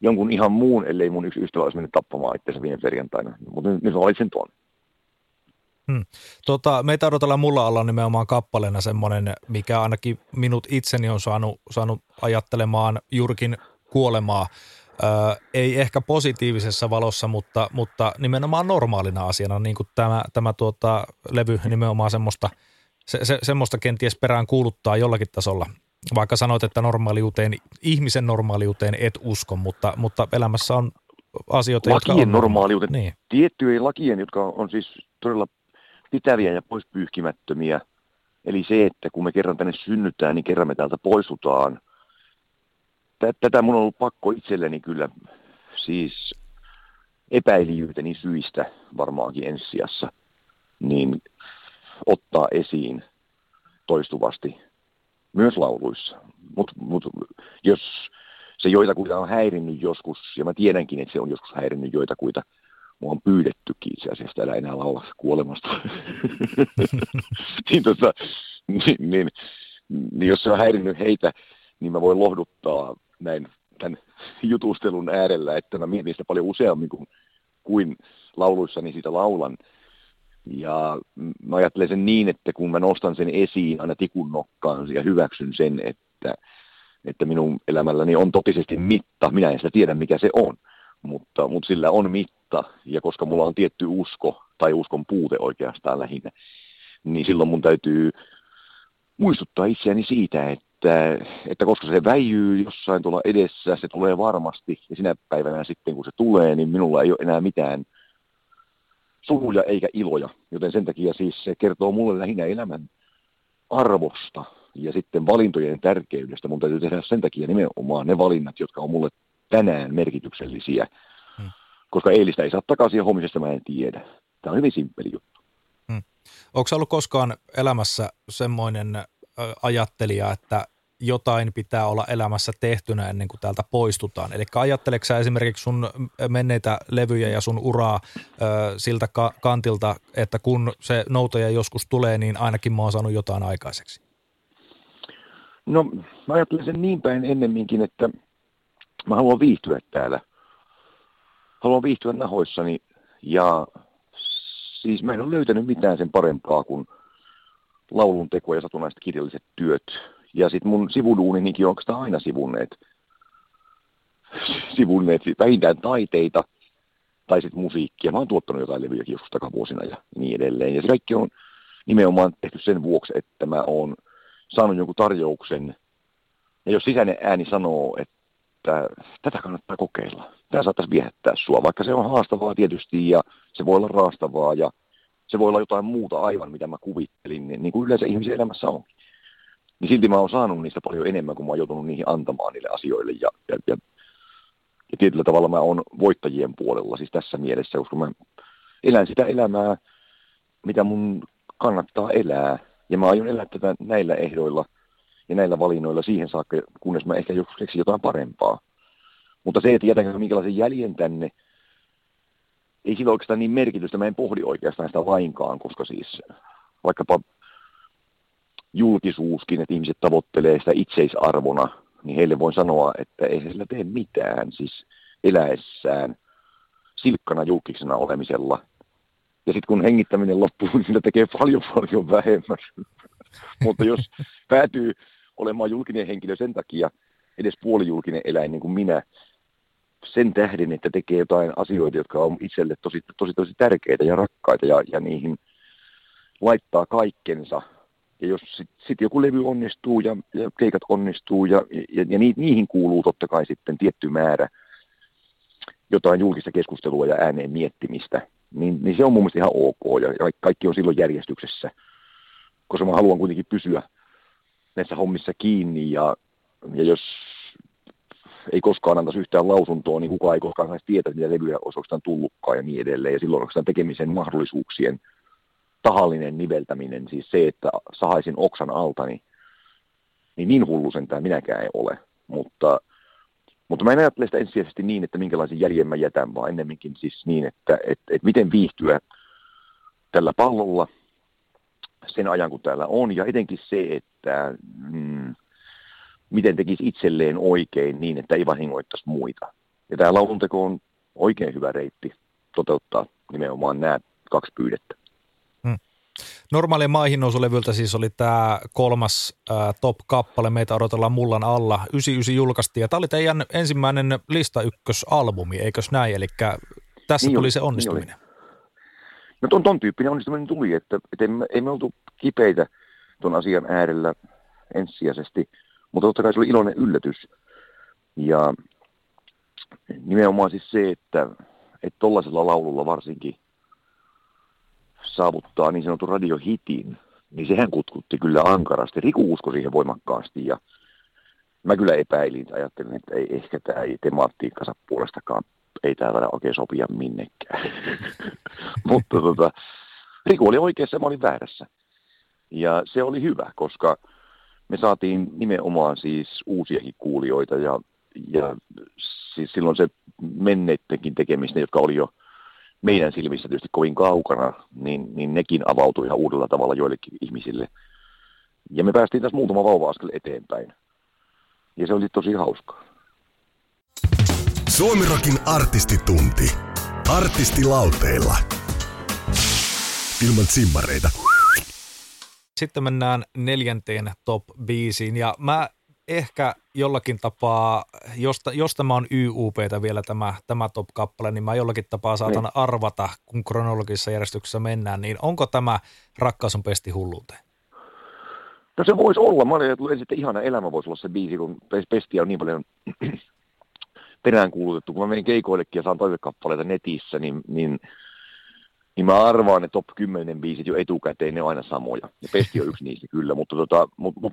jonkun ihan muun, ellei mun yksi ystävä olisi mennyt tappamaan itseänsä viime perjantaina. Mutta nyt, nyt mä valitsin tuon. Hmm. Tota, meitä odotellaan mulla alla nimenomaan kappaleena semmoinen, mikä ainakin minut itseni on saanut, saanut ajattelemaan Jurkin kuolemaa. Öö, ei ehkä positiivisessa valossa, mutta, mutta nimenomaan normaalina asiana, niin kuin tämä, tämä tuota, levy nimenomaan semmoista – se, se, semmoista kenties perään kuuluttaa jollakin tasolla. Vaikka sanoit, että normaaliuteen, ihmisen normaaliuteen et usko, mutta, mutta elämässä on asioita, lakien jotka on... normaaliuteen, niin. tiettyjen lakien, jotka on siis todella pitäviä ja pois pyyhkimättömiä. Eli se, että kun me kerran tänne synnytään, niin kerran me täältä poistutaan. Tätä mun on ollut pakko itselleni kyllä siis epäilijyyteni syistä varmaankin ensisijassa, niin ottaa esiin toistuvasti myös lauluissa. Mutta mut, jos se joitakuita on häirinnyt joskus, ja mä tiedänkin, että se on joskus häirinnyt joitakuita, mua on pyydettykin itse asiassa täällä enää laulaa kuolemasta. niin, tota, niin, niin, niin, jos se on häirinnyt heitä, niin mä voin lohduttaa näin tämän jutustelun äärellä, että mä mietin sitä paljon useammin kuin, kuin lauluissani siitä laulan. Ja mä ajattelen sen niin, että kun mä nostan sen esiin aina tikun nokkaan ja hyväksyn sen, että, että minun elämälläni on totisesti mitta, minä en sitä tiedä mikä se on, mutta, mutta sillä on mitta ja koska mulla on tietty usko tai uskon puute oikeastaan lähinnä, niin silloin mun täytyy muistuttaa itseäni siitä, että että, että koska se väijyy jossain tuolla edessä, se tulee varmasti, ja sinä päivänä sitten kun se tulee, niin minulla ei ole enää mitään suruja eikä iloja, joten sen takia siis se kertoo mulle lähinnä elämän arvosta ja sitten valintojen tärkeydestä. Mun täytyy tehdä sen takia nimenomaan ne valinnat, jotka on mulle tänään merkityksellisiä, hmm. koska eilistä ei saa takaisin ja huomisesta mä en tiedä. Tämä on hyvin simppeli juttu. Hmm. Onko ollut koskaan elämässä semmoinen ajattelija, että jotain pitää olla elämässä tehtynä ennen kuin täältä poistutaan. Eli ajatteleksä esimerkiksi sun menneitä levyjä ja sun uraa ö, siltä ka- kantilta, että kun se noutaja joskus tulee, niin ainakin mä oon saanut jotain aikaiseksi? No mä ajattelen sen niin päin ennemminkin, että mä haluan viihtyä täällä. Haluan viihtyä nahoissani ja siis mä en ole löytänyt mitään sen parempaa kuin laulun teko ja satunnaiset kirjalliset työt. Ja sitten mun sivuduuninikin on oikeastaan aina sivunneet, sivunneet vähintään taiteita tai sitten musiikkia. Mä oon tuottanut jotain levyjäkin joskus takavuosina ja niin edelleen. Ja se kaikki on nimenomaan tehty sen vuoksi, että mä oon saanut jonkun tarjouksen. Ja jos sisäinen ääni sanoo, että tätä kannattaa kokeilla, tämä saattaisi viehättää sua, vaikka se on haastavaa tietysti ja se voi olla raastavaa ja se voi olla jotain muuta aivan, mitä mä kuvittelin, niin, niin kuin yleensä ihmisen elämässä on. Niin silti mä oon saanut niistä paljon enemmän, kuin mä oon joutunut niihin antamaan niille asioille. Ja, ja, ja, ja tietyllä tavalla mä oon voittajien puolella siis tässä mielessä, koska mä elän sitä elämää, mitä mun kannattaa elää. Ja mä aion elää tätä näillä ehdoilla ja näillä valinnoilla siihen saakka, kunnes mä ehkä joskus keksin jotain parempaa. Mutta se, että jätänkö minkälaisen jäljen tänne, ei sillä oikeastaan niin merkitystä. Mä en pohdi oikeastaan sitä lainkaan, koska siis vaikkapa julkisuuskin, että ihmiset tavoittelee sitä itseisarvona, niin heille voin sanoa, että ei se sillä tee mitään, siis eläessään silkkana julkisena olemisella. Ja sitten kun hengittäminen loppuu, niin sitä tekee paljon paljon vähemmän. Mutta jos päätyy olemaan julkinen henkilö sen takia, edes puolijulkinen eläin niin kuin minä, sen tähden, että tekee jotain asioita, jotka on itselle tosi, tosi, tosi tärkeitä ja rakkaita ja, ja niihin laittaa kaikkensa. Ja jos sitten sit joku levy onnistuu ja, ja keikat onnistuu ja, ja, ja ni, niihin kuuluu totta kai sitten tietty määrä jotain julkista keskustelua ja ääneen miettimistä, niin, niin se on mun mielestä ihan ok ja, ja kaikki on silloin järjestyksessä, koska mä haluan kuitenkin pysyä näissä hommissa kiinni ja, ja jos ei koskaan antaisi yhtään lausuntoa, niin kukaan ei koskaan saisi tietää, mitä levyjä olisi oikeastaan tullutkaan ja niin edelleen. Ja silloin oikeastaan tekemisen mahdollisuuksien tahallinen niveltäminen, siis se, että sahaisin oksan alta, niin niin hullu sentään minäkään ei ole. Mutta, mutta mä en ajattele sitä ensisijaisesti niin, että minkälaisen jäljen mä jätän, vaan ennemminkin siis niin, että et, et miten viihtyä tällä pallolla sen ajan, kun täällä on, ja etenkin se, että mm, miten tekisi itselleen oikein niin, että ei vahingoittaisi muita. Ja tämä lausunteko on oikein hyvä reitti toteuttaa nimenomaan nämä kaksi pyydettä. Hmm. Normaali maihin nousulevyltä siis oli tämä kolmas äh, top-kappale, meitä odotellaan mullan alla. 99 julkaistiin ja tämä oli teidän ensimmäinen lista ykkösalbumi, eikös näin? Eli tässä niin tuli oli, se onnistuminen. Niin no ton, ton tyyppinen onnistuminen tuli, että, että emme, emme oltu kipeitä tuon asian äärellä ensisijaisesti – mutta totta kai se oli iloinen yllätys. Ja nimenomaan siis se, että tollaisella laululla varsinkin saavuttaa niin sanotun radiohitin, niin sehän kutkutti kyllä ankarasti. Riku uskoi siihen voimakkaasti ja mä kyllä epäilin, ajattelin, että ei, ehkä tämä ei tematiikkansa puolestakaan, ei tämä taida oikein sopia minnekään. Mutta tota, Riku oli oikeassa, mä olin väärässä. Ja se oli hyvä, koska me saatiin nimenomaan siis uusiakin kuulijoita ja, ja siis silloin se menneittenkin tekemistä, jotka oli jo meidän silmissä tietysti kovin kaukana, niin, niin nekin avautui ihan uudella tavalla joillekin ihmisille. Ja me päästiin tässä muutama vauva-askel eteenpäin. Ja se oli tosi hauskaa. Suomirokin artistitunti. Artistilauteilla. Ilman simmareita. Sitten mennään neljänteen top biisiin ja mä ehkä jollakin tapaa, jos, jos tämä on YUPtä vielä tämä, tämä top-kappale, niin mä jollakin tapaa saatan niin. arvata, kun kronologisessa järjestyksessä mennään, niin onko tämä Rakkaus on pesti hulluuteen? No se voisi olla. Mä olin, että sitten ihana elämä voisi olla se biisi, kun Pestia on niin paljon peräänkuulutettu. Kun mä menin keikoillekin ja saan toivekappaleita netissä, niin, niin, niin mä arvaan, että top 10 biisit jo etukäteen, ne on aina samoja. Ja Pesti on yksi niistä kyllä, mutta tota, mut, mut,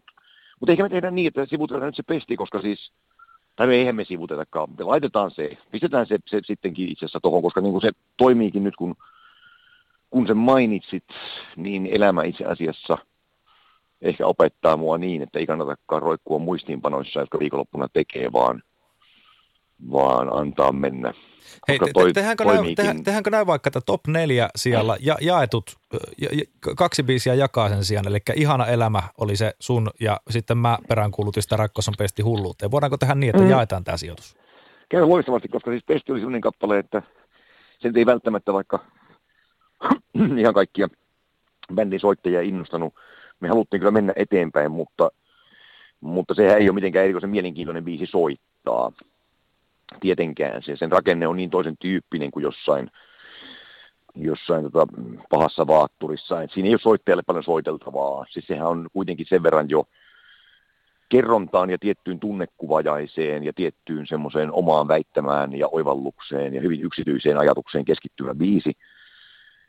mutta eikä me tehdä niin, että sivutetaan nyt se Pesti, koska siis tai me eihän me sivutetakaan, me laitetaan se, pistetään se, se sittenkin itse asiassa tuohon, koska niin kuin se toimiikin nyt, kun, kun sen mainitsit, niin elämä itse asiassa ehkä opettaa mua niin, että ei kannatakaan roikkua muistiinpanoissa, jotka viikonloppuna tekee, vaan, vaan antaa mennä. Hei, te, te, tehdäänkö, näin, tehdään, tehdäänkö näin vaikka, että top neljä siellä ja, jaetut, ja, ja, kaksi biisiä jakaa sen sijaan, eli Ihana elämä oli se sun ja sitten mä peräänkuulutin sitä Rakkosan pesti hulluuteen. Voidaanko tehdä niin, että mm. jaetaan tämä sijoitus? Käy loistavasti, koska siis pesti oli sellainen kappale, että sen ei välttämättä vaikka ihan kaikkia bändin soittajia innostanut. Me haluttiin kyllä mennä eteenpäin, mutta, mutta sehän ei ole mitenkään erikoisen mielenkiintoinen biisi soittaa tietenkään. Se, sen rakenne on niin toisen tyyppinen kuin jossain, jossain tota, pahassa vaatturissa. Et siinä ei ole soittajalle paljon soiteltavaa. Siis sehän on kuitenkin sen verran jo kerrontaan ja tiettyyn tunnekuvajaiseen ja tiettyyn semmoiseen omaan väittämään ja oivallukseen ja hyvin yksityiseen ajatukseen keskittyvä biisi,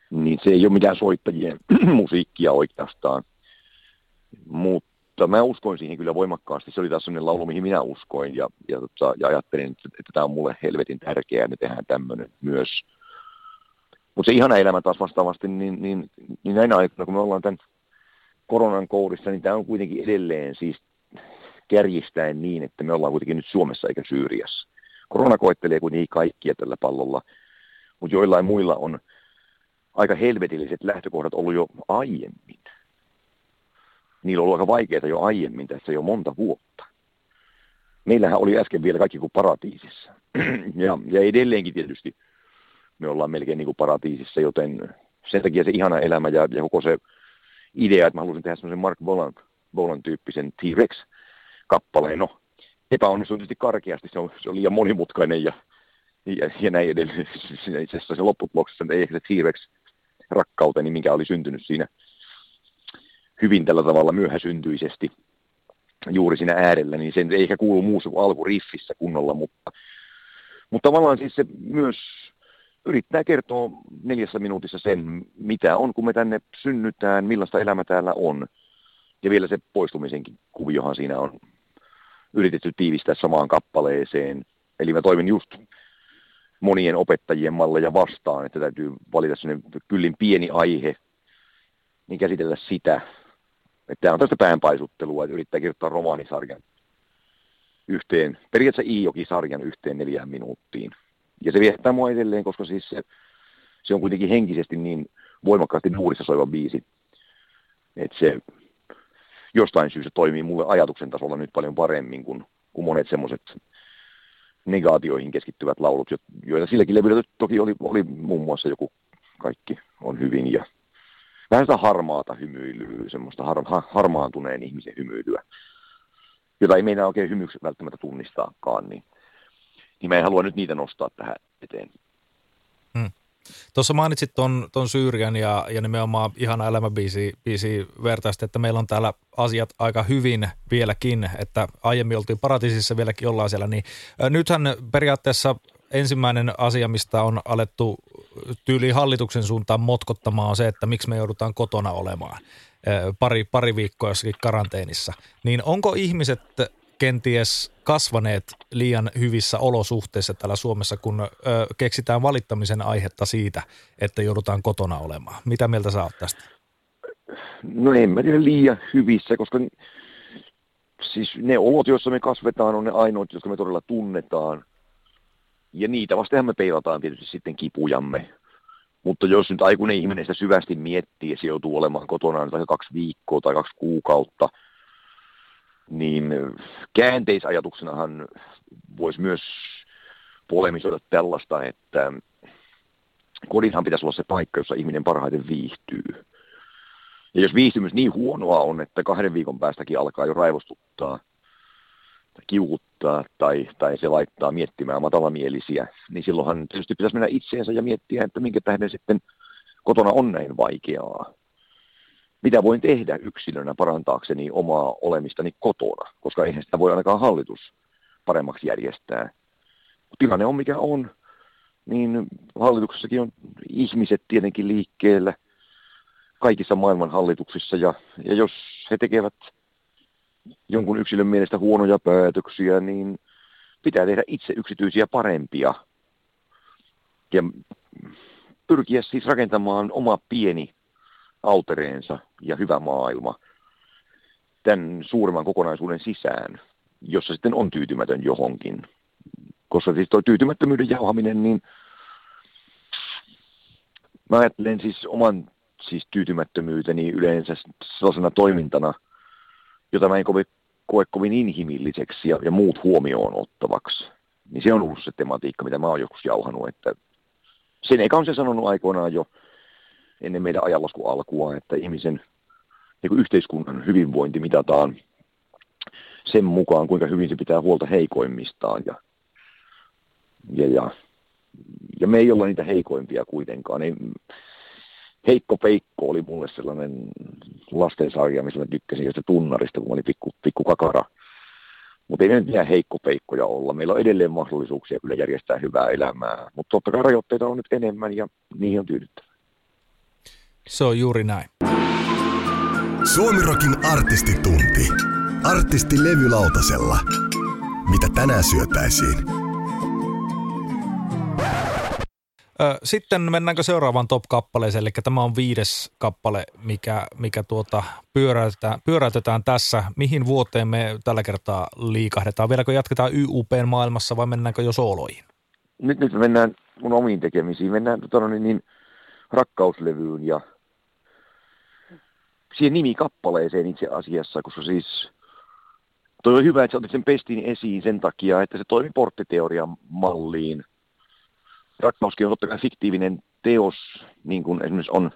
niin se ei ole mitään soittajien musiikkia oikeastaan. Mutta mutta mä uskoin siihen kyllä voimakkaasti. Se oli taas sellainen laulu, mihin minä uskoin ja, ja, tota, ja ajattelin, että, että tämä on mulle helvetin tärkeää, että me tehdään tämmöinen myös. Mutta se ihana elämä taas vastaavasti, niin, niin, niin näinä aikoina, kun me ollaan tämän koronan kourissa, niin tämä on kuitenkin edelleen siis kärjistäen niin, että me ollaan kuitenkin nyt Suomessa eikä Syyriassa. Korona koettelee kuitenkin kaikkia tällä pallolla, mutta joillain muilla on aika helvetilliset lähtökohdat ollut jo aiemmin niillä on ollut aika vaikeaa jo aiemmin tässä jo monta vuotta. Meillähän oli äsken vielä kaikki kuin paratiisissa. ja, ja edelleenkin tietysti me ollaan melkein niin kuin paratiisissa, joten sen takia se ihana elämä ja, ja koko se idea, että mä halusin tehdä semmoisen Mark Bolan, Bolan tyyppisen T-Rex-kappaleen. No, epäonnistui tietysti karkeasti, se on, se on liian monimutkainen ja, ja, ja näin edelleen. Itse asiassa se lopputuloksessa ei ehkä se T-Rex rakkauteni, mikä oli syntynyt siinä hyvin tällä tavalla myöhäsyntyisesti juuri siinä äärellä, niin sen ei ehkä kuulu muussa kuin alkuriffissä kunnolla, mutta, mutta tavallaan siis se myös yrittää kertoa neljässä minuutissa sen, mitä on, kun me tänne synnytään, millaista elämä täällä on. Ja vielä se poistumisenkin kuviohan siinä on yritetty tiivistää samaan kappaleeseen. Eli mä toimin just monien opettajien malleja vastaan, että täytyy valita sellainen kyllin pieni aihe, niin käsitellä sitä että tämä on tästä päänpaisuttelua, että yrittää kirjoittaa romaanisarjan yhteen, periaatteessa Iijoki-sarjan yhteen neljään minuuttiin. Ja se viettää mua edelleen, koska siis se, se on kuitenkin henkisesti niin voimakkaasti nuurissa soiva biisi, että se jostain syystä toimii mulle ajatuksen tasolla nyt paljon paremmin kuin, kuin monet semmoiset negaatioihin keskittyvät laulut, joita silläkin levyllä toki oli, oli muun muassa joku kaikki on hyvin ja vähän sitä harmaata hymyilyä, semmoista har, har, harmaantuneen ihmisen hymyilyä, jota ei meidän oikein hymyksi välttämättä tunnistaakaan, niin, niin mä en halua nyt niitä nostaa tähän eteen. Hmm. Tuossa mainitsit ton, ton Syyrian ja, ja nimenomaan ihana elämäbiisi biisi vertaista, että meillä on täällä asiat aika hyvin vieläkin, että aiemmin oltiin paratiisissa vieläkin ollaan siellä, niin nythän periaatteessa ensimmäinen asia, mistä on alettu tyyli hallituksen suuntaan motkottamaan on se, että miksi me joudutaan kotona olemaan pari, pari viikkoa jossakin karanteenissa. Niin onko ihmiset kenties kasvaneet liian hyvissä olosuhteissa täällä Suomessa, kun ö, keksitään valittamisen aihetta siitä, että joudutaan kotona olemaan? Mitä mieltä sä oot tästä? No en mä tiedä liian hyvissä, koska siis ne olot, joissa me kasvetaan, on ne ainoat, jotka me todella tunnetaan – ja niitä vastenhan me peilataan tietysti sitten kipujamme. Mutta jos nyt aikuinen ihminen sitä syvästi miettii ja se joutuu olemaan kotona tai kaksi viikkoa tai kaksi kuukautta, niin käänteisajatuksena voisi myös polemisoida tällaista, että kodinhan pitäisi olla se paikka, jossa ihminen parhaiten viihtyy. Ja jos viihtymys niin huonoa on, että kahden viikon päästäkin alkaa jo raivostuttaa, kiukuttaa tai, tai se laittaa miettimään matalamielisiä, niin silloinhan tietysti pitäisi mennä itseensä ja miettiä, että minkä tähden sitten kotona on näin vaikeaa. mitä voin tehdä yksilönä parantaakseni omaa olemistani kotona, koska eihän sitä voi ainakaan hallitus paremmaksi järjestää. Tilanne on mikä on, niin hallituksessakin on ihmiset tietenkin liikkeellä kaikissa maailman hallituksissa, ja, ja jos he tekevät jonkun yksilön mielestä huonoja päätöksiä, niin pitää tehdä itse yksityisiä parempia ja pyrkiä siis rakentamaan oma pieni autereensa ja hyvä maailma tämän suuremman kokonaisuuden sisään, jossa sitten on tyytymätön johonkin. Koska siis tuo tyytymättömyyden jauhaminen, niin mä ajattelen siis oman siis tyytymättömyyteni yleensä sellaisena toimintana, jota mä en koe, koe kovin inhimilliseksi ja, ja muut huomioon ottavaksi. Niin se on ollut se tematiikka, mitä mä oon joskus jauhanut, että sen eikä on se sanonut aikoinaan jo ennen meidän ajanlaskun alkua, että ihmisen niin yhteiskunnan hyvinvointi mitataan sen mukaan, kuinka hyvin se pitää huolta heikoimmistaan. Ja, ja, ja, ja me ei olla niitä heikoimpia kuitenkaan. Ei, Heikko Peikko oli mulle sellainen lastensarja, missä mä tykkäsin josta tunnarista, kun mä olin pikku, pikku kakara. Mutta ei me nyt mitään heikkopeikkoja olla. Meillä on edelleen mahdollisuuksia kyllä järjestää hyvää elämää. Mutta totta kai rajoitteita on nyt enemmän ja niihin on tyydyttävä. Se on juuri näin. Suomirokin artistitunti. Artisti levylautasella. Mitä tänään syötäisiin? Sitten mennäänkö seuraavaan top-kappaleeseen, eli tämä on viides kappale, mikä, mikä tuota pyöräytetään, pyöräytetään tässä. Mihin vuoteen me tällä kertaa liikahdetaan? Vieläkö jatketaan YUPn maailmassa vai mennäänkö jo sooloihin? Nyt, nyt mennään mun omiin tekemisiin. Mennään tota, niin, niin, rakkauslevyyn ja siihen nimikappaleeseen itse asiassa, koska siis toi on hyvä, että sä otit sen pestin esiin sen takia, että se toimi porttiteorian malliin. Rakkauskin on totta kai fiktiivinen teos, niin kuin esimerkiksi on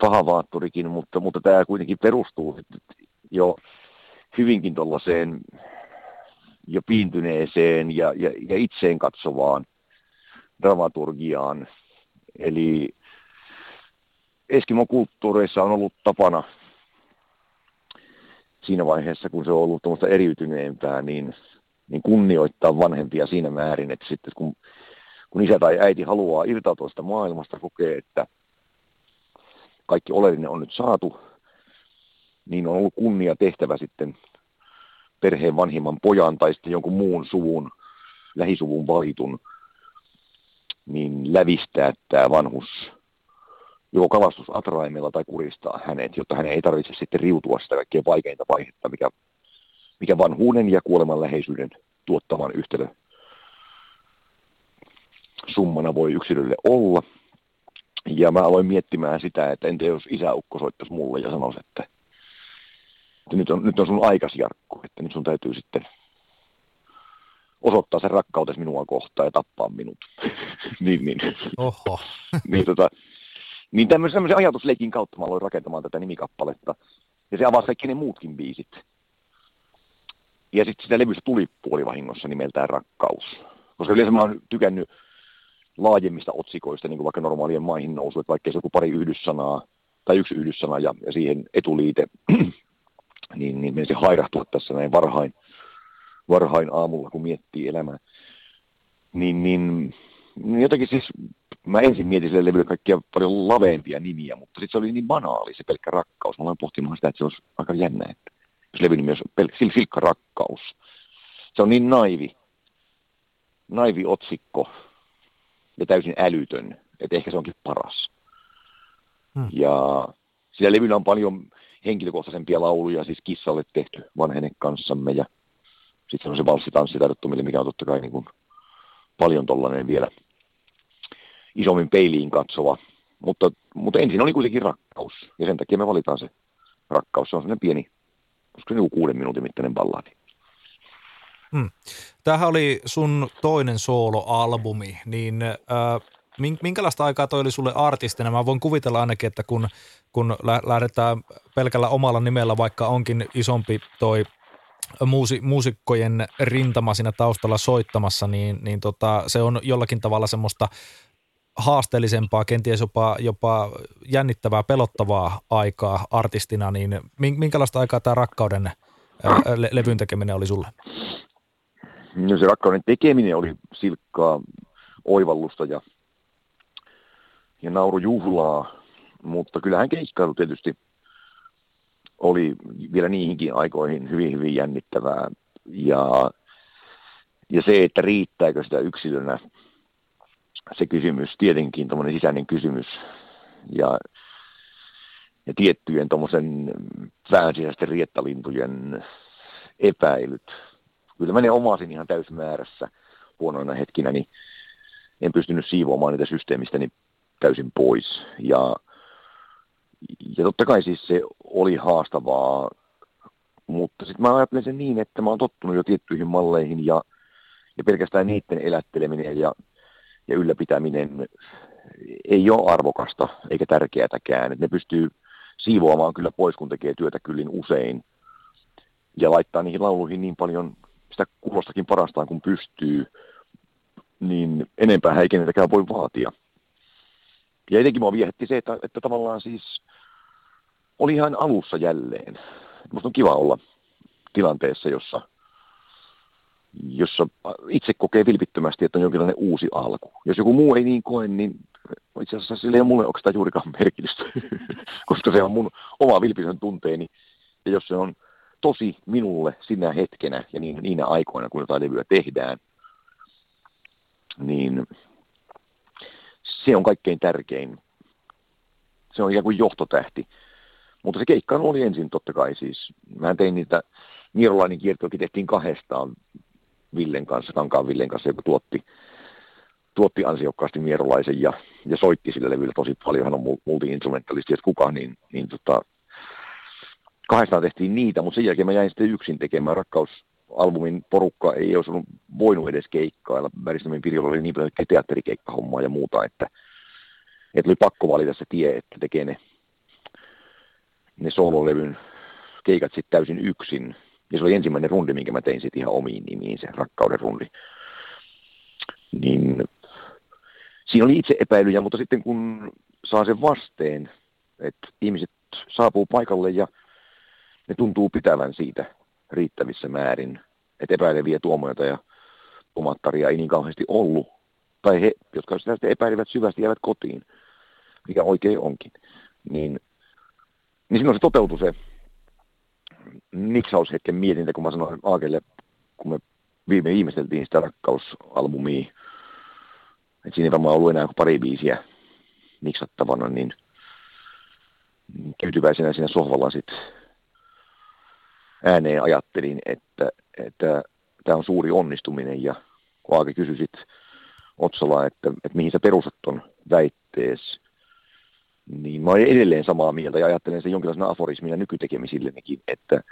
Pahavaattorikin, mutta, mutta tämä kuitenkin perustuu jo hyvinkin tuollaiseen jo piintyneeseen ja, ja, ja itseen katsovaan dramaturgiaan. Eli Eskimo-kulttuureissa on ollut tapana siinä vaiheessa, kun se on ollut tuommoista eriytyneempää, niin, niin kunnioittaa vanhempia siinä määrin, että sitten kun, kun isä tai äiti haluaa irtautua sitä maailmasta, kokee, että kaikki oleellinen on nyt saatu, niin on ollut kunnia tehtävä sitten perheen vanhimman pojan tai sitten jonkun muun suvun, lähisuvun valitun, niin lävistää tämä vanhus joko kalastusatraimella tai kuristaa hänet, jotta hän ei tarvitse sitten riutua sitä kaikkein vaikeinta vaihetta, mikä, mikä vanhuuden ja kuoleman läheisyyden tuottaman yhtälö summana voi yksilölle olla. Ja mä aloin miettimään sitä, että entä jos isäukko soittaisi mulle ja sanoisi, että, että nyt, on, nyt on sun aikas Jarkko, että nyt sun täytyy sitten osoittaa sen rakkautes minua kohtaan ja tappaa minut. niin, niin. Oho. niin tota, niin tämmöisen, tämmöisen ajatusleikin kautta mä aloin rakentamaan tätä nimikappaletta. Ja se avasi kaikki ne muutkin biisit. Ja sitten sitä levystä tuli puolivahingossa nimeltään Rakkaus. Koska yleensä mä oon tykännyt laajemmista otsikoista, niin kuin vaikka normaalien maihin nousu, että vaikka se joku pari yhdyssanaa tai yksi yhdyssana ja, ja siihen etuliite, niin, niin se hairahtua tässä näin varhain, varhain aamulla, kun miettii elämää. Niin, niin, niin jotenkin siis mä ensin mietin sille levylle kaikkia paljon laveempia nimiä, mutta sitten se oli niin banaali se pelkkä rakkaus. Mä aloin pohtimaan sitä, että se olisi aika jännä, että jos levy nimi olisi pel- silkka rakkaus. Se on niin naivi, naivi otsikko ja täysin älytön, että ehkä se onkin paras. Hmm. Ja sillä levyllä on paljon henkilökohtaisempia lauluja, siis kissalle tehty vanhene kanssamme ja sitten on se valssitanssi mikä on totta kai niin kuin paljon tollainen vielä isommin peiliin katsova. Mutta, mutta ensin oli kuitenkin rakkaus, ja sen takia me valitaan se rakkaus. Se on sellainen pieni, koska se kuuden minuutin mittainen balladi. Hmm. Tämähän oli sun toinen sooloalbumi, niin äh, minkälaista aikaa toi oli sulle artistina? Mä voin kuvitella ainakin, että kun, kun lähdetään pelkällä omalla nimellä, vaikka onkin isompi toi muusi, muusikkojen rintama siinä taustalla soittamassa, niin, niin tota, se on jollakin tavalla semmoista haasteellisempaa, kenties jopa, jopa jännittävää, pelottavaa aikaa artistina, niin minkälaista aikaa tämä rakkauden le- levyn tekeminen oli sulle? No se rakkauden tekeminen oli silkkaa oivallusta ja, ja naurujuhlaa, mutta kyllähän keikkailu tietysti oli vielä niihinkin aikoihin hyvin, hyvin jännittävää. Ja, ja se, että riittääkö sitä yksilönä, se kysymys, tietenkin tuommoinen sisäinen kysymys. Ja, ja tiettyjen tuommoisen vähän sisäisten riettalintujen epäilyt. Kyllä mä ne omasin ihan täysmäärässä huonoina hetkinä, niin en pystynyt siivoamaan niitä systeemistä niin täysin pois. Ja, ja totta kai siis se oli haastavaa, mutta sitten mä ajattelen sen niin, että mä oon tottunut jo tiettyihin malleihin ja, ja pelkästään niiden elätteleminen ja, ja ylläpitäminen ei ole arvokasta eikä tärkeätäkään. Et ne pystyy siivoamaan kyllä pois, kun tekee työtä kyllin usein ja laittaa niihin lauluihin niin paljon sitä kuulostakin parastaan kun pystyy, niin enempää ei keneltäkään voi vaatia. Ja etenkin mua viehätti se, että, että tavallaan siis oli ihan alussa jälleen. Musta on kiva olla tilanteessa, jossa, jossa itse kokee vilpittömästi, että on jonkinlainen uusi alku. Jos joku muu ei niin koe, niin itse asiassa sillä ei ole mulle oikeastaan juurikaan merkitystä, koska se on mun oma vilpitön tunteeni. Ja jos se on tosi minulle sinä hetkenä ja niin, niinä aikoina, kun jotain levyä tehdään, niin se on kaikkein tärkein. Se on ikään kuin johtotähti. Mutta se keikkailu oli ensin totta kai siis. Mä tein niitä, Nierolainen kiertoakin tehtiin kahdestaan Villen kanssa, Kankaan Villen kanssa, joka tuotti, tuotti ansiokkaasti Mierolaisen ja, ja soitti sillä levyllä tosi paljon. Hän on multi-instrumentalisti, että kuka, niin, niin tota, kahdestaan tehtiin niitä, mutta sen jälkeen mä jäin sitten yksin tekemään rakkausalbumin porukka ei olisi ollut voinut edes keikkailla. Väristämin Pirjolla oli niin paljon teatterikeikkahommaa ja muuta, että, että oli pakko valita se tie, että tekee ne, ne soololevyn keikat sitten täysin yksin. Ja se oli ensimmäinen rundi, minkä mä tein sitten ihan omiin nimiin, se rakkauden rundi. Niin siinä oli itse epäilyjä, mutta sitten kun saa sen vasteen, että ihmiset saapuu paikalle ja ne tuntuu pitävän siitä riittävissä määrin, että epäileviä tuomoita ja omattaria ei niin kauheasti ollut. Tai he, jotka sitä epäilivät syvästi, jäävät kotiin, mikä oikein onkin. Niin, niin silloin se toteutui se niksaushetken mietintä, kun mä sanoin Aakelle, kun me viime viimeisteltiin sitä rakkausalbumia, että siinä ei varmaan ollut enää pari biisiä niksattavana, niin tyytyväisenä siinä sohvalla sitten ääneen ajattelin, että, että tämä on suuri onnistuminen ja kun Aake kysyi sitten Otsala, että, että mihin sä perustat ton väittees, niin mä olen edelleen samaa mieltä ja ajattelen sen jonkinlaisena aforismina nykytekemisillekin, että,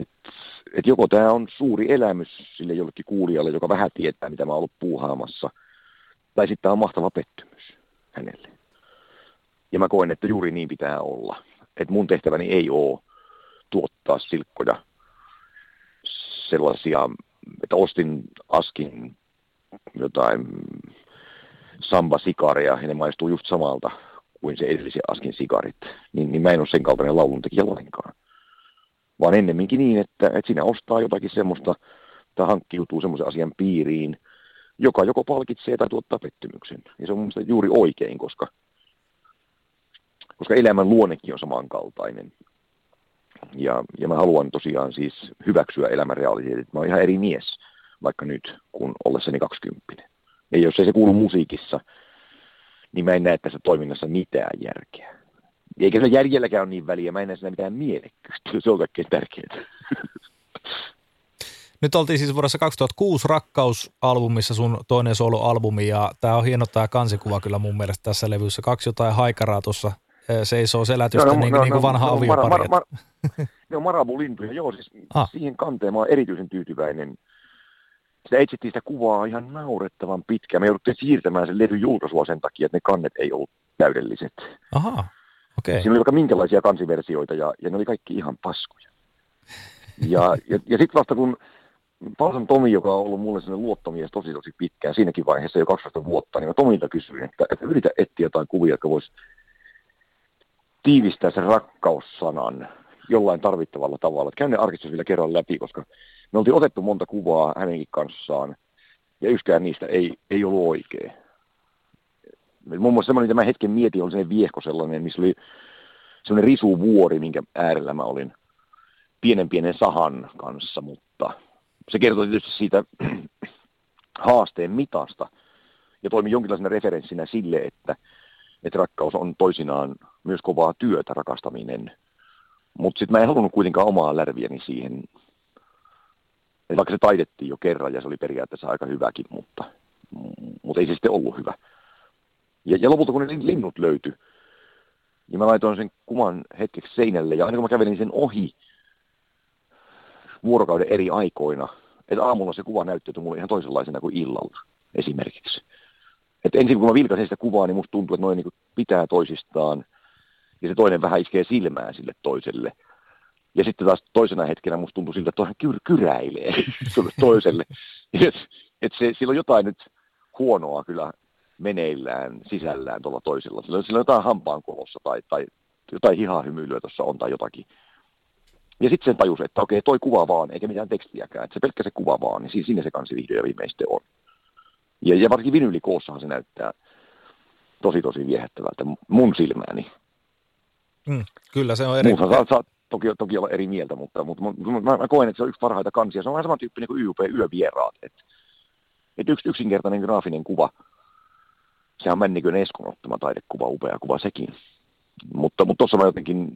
että, että joko tämä on suuri elämys sille jollekin kuulijalle, joka vähän tietää, mitä mä oon ollut puuhaamassa, tai sitten tämä on mahtava pettymys hänelle. Ja mä koen, että juuri niin pitää olla. Että mun tehtäväni ei ole tuottaa silkkoja sellaisia, että ostin askin jotain samba-sikaria ja ne maistuu just samalta kuin se edellisen askin sikarit, niin, niin mä en ole sen kaltainen lauluntekijä lainkaan. Vaan ennemminkin niin, että, että sinä ostaa jotakin semmoista tai hankkiutuu semmoisen asian piiriin, joka joko palkitsee tai tuottaa pettymyksen. Ja se on mun juuri oikein, koska, koska elämän luonnekin on samankaltainen. Ja, ja mä haluan tosiaan siis hyväksyä elämän realiteetit. Mä oon ihan eri mies vaikka nyt, kun ollessani 20. Ja jos ei se kuulu musiikissa, niin mä en näe tässä toiminnassa mitään järkeä. Eikä se järjelläkään ole niin väliä, mä en näe siinä mitään mielekkyystä. Se on kaikkein tärkeintä. Nyt oltiin siis vuodessa 2006 Rakkausalbumissa sun toinen soloalbumi ja tämä on hieno tämä kansikuva kyllä mun mielestä tässä levyssä. Kaksi jotain haikaraa tuossa seisoo selätystä no, no, niin, no, niin kuin no, vanha no, aviopari. Mar, mar, mar, ne on marabulintuja, joo siis ah. siihen kanteen mä oon erityisen tyytyväinen. Sitä etsittiin sitä kuvaa ihan naurettavan pitkään. Me jouduttiin siirtämään sen levy julkaisua sen takia, että ne kannet ei ollut täydelliset. Aha, okei. Okay. Siinä oli vaikka minkälaisia kansiversioita ja, ja ne oli kaikki ihan paskoja. Ja, ja, ja sitten vasta kun Palsan Tomi, joka on ollut mulle sellainen luottomies tosi tosi pitkään, siinäkin vaiheessa jo 12 vuotta, niin mä Tomilta kysyin, että, että yritä etsiä jotain kuvia, jotka vois tiivistää sen rakkaussanan jollain tarvittavalla tavalla. Käyn ne arkistossa vielä kerran läpi, koska me oltiin otettu monta kuvaa hänenkin kanssaan, ja yksikään niistä ei, ei ollut oikein. Muun muassa semmoinen, mitä mä hetken mietin, oli sellainen viehko sellainen, missä oli semmoinen risuvuori, minkä äärellä mä olin pienen pienen sahan kanssa, mutta se kertoo tietysti siitä haasteen mitasta ja toimi jonkinlaisena referenssinä sille, että, että rakkaus on toisinaan myös kovaa työtä rakastaminen. Mutta sitten mä en halunnut kuitenkaan omaa lärviäni siihen, että vaikka se taidettiin jo kerran ja se oli periaatteessa aika hyväkin, mutta, mutta ei se sitten ollut hyvä. Ja, ja lopulta kun ne linnut löytyi, niin mä laitoin sen kuvan hetkeksi seinälle ja aina kun mä kävelin sen ohi vuorokauden eri aikoina, että aamulla se kuva näyttäytyi mulle ihan toisenlaisena kuin illalla esimerkiksi. Et ensin kun mä vilkasin sitä kuvaa, niin musta tuntuu, että noin niin pitää toisistaan ja se toinen vähän iskee silmään sille toiselle. Ja sitten taas toisena hetkenä musta tuntuu siltä, että toinen kyr- kyräilee toiselle. Et, et se, sillä on jotain nyt huonoa kyllä meneillään sisällään tuolla toisella. Sillä sillä on jotain hampaankolossa tai, tai jotain hihahymyilyä tuossa on tai jotakin. Ja sitten sen tajus, että okei, toi kuva vaan, eikä mitään tekstiäkään. Että se pelkkä se kuva vaan, niin siinä se kansi vihdoin ja viimein on. Ja, ja varsinkin vinyylikoossahan se näyttää tosi tosi viehättävältä mun silmääni. Mm, kyllä se on eri... Muussa saat, saat toki, toki olla eri mieltä, mutta, mutta, mutta mä, mä, koen, että se on yksi parhaita kansia. Se on vähän samantyyppinen kuin YUP Yövieraat. Että et yksi yksinkertainen graafinen kuva, sehän on Männikön Eskon ottama taidekuva, upea kuva sekin. Mutta tuossa mutta mä jotenkin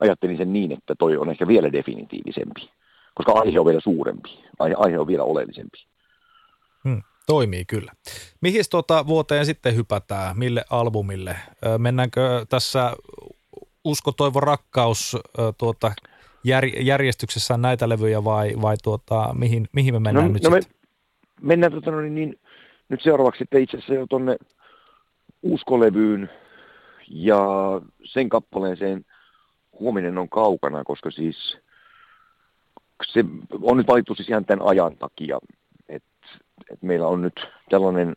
ajattelin sen niin, että toi on ehkä vielä definitiivisempi, koska aihe on vielä suurempi, aihe, aihe on vielä oleellisempi. Hmm, toimii kyllä. Mihin tuota vuoteen sitten hypätään, mille albumille? Mennäänkö tässä Usko, toivo, rakkaus tuota, jär, järjestyksessä näitä levyjä vai, vai tuota, mihin, mihin me mennään no, nyt no? Me mennään tuota, no, niin, niin, nyt seuraavaksi sitten itse asiassa jo tuonne Uskolevyyn ja sen kappaleeseen – huominen on kaukana, koska siis se on nyt valittu siis ihan tämän ajan takia, että et meillä on nyt tällainen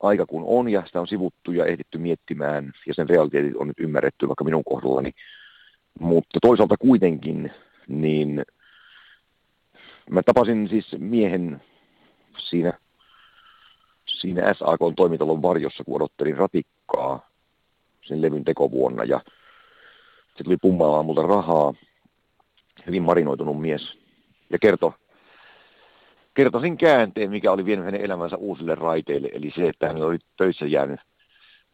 aika kun on ja sitä on sivuttu ja ehditty miettimään ja sen realiteetit on nyt ymmärretty vaikka minun kohdallani. Mutta toisaalta kuitenkin, niin mä tapasin siis miehen siinä, siinä SAK-toimitalon varjossa, kun odottelin ratikkaa sen levyn tekovuonna ja se tuli pummaamaan multa rahaa, hyvin marinoitunut mies, ja kertoi kertoi sen käänteen, mikä oli vienyt hänen elämänsä uusille raiteille, eli se, että hän oli töissä jäänyt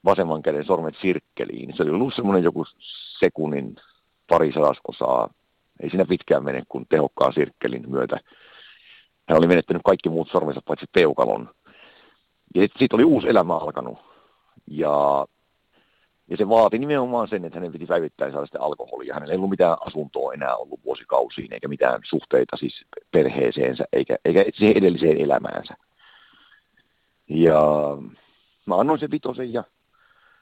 vasemman käden sormet sirkkeliin. Se oli ollut semmoinen joku sekunnin pari sadasosaa. Ei siinä pitkään mene, kun tehokkaan sirkkelin myötä. Hän oli menettänyt kaikki muut sormensa paitsi peukalon. Ja siitä oli uusi elämä alkanut. Ja ja se vaati nimenomaan sen, että hänen piti päivittäin saada sitä alkoholia. Hänellä ei ollut mitään asuntoa enää ollut vuosikausiin, eikä mitään suhteita siis perheeseensä, eikä, eikä siihen edelliseen elämäänsä. Ja mä annoin sen vitosen ja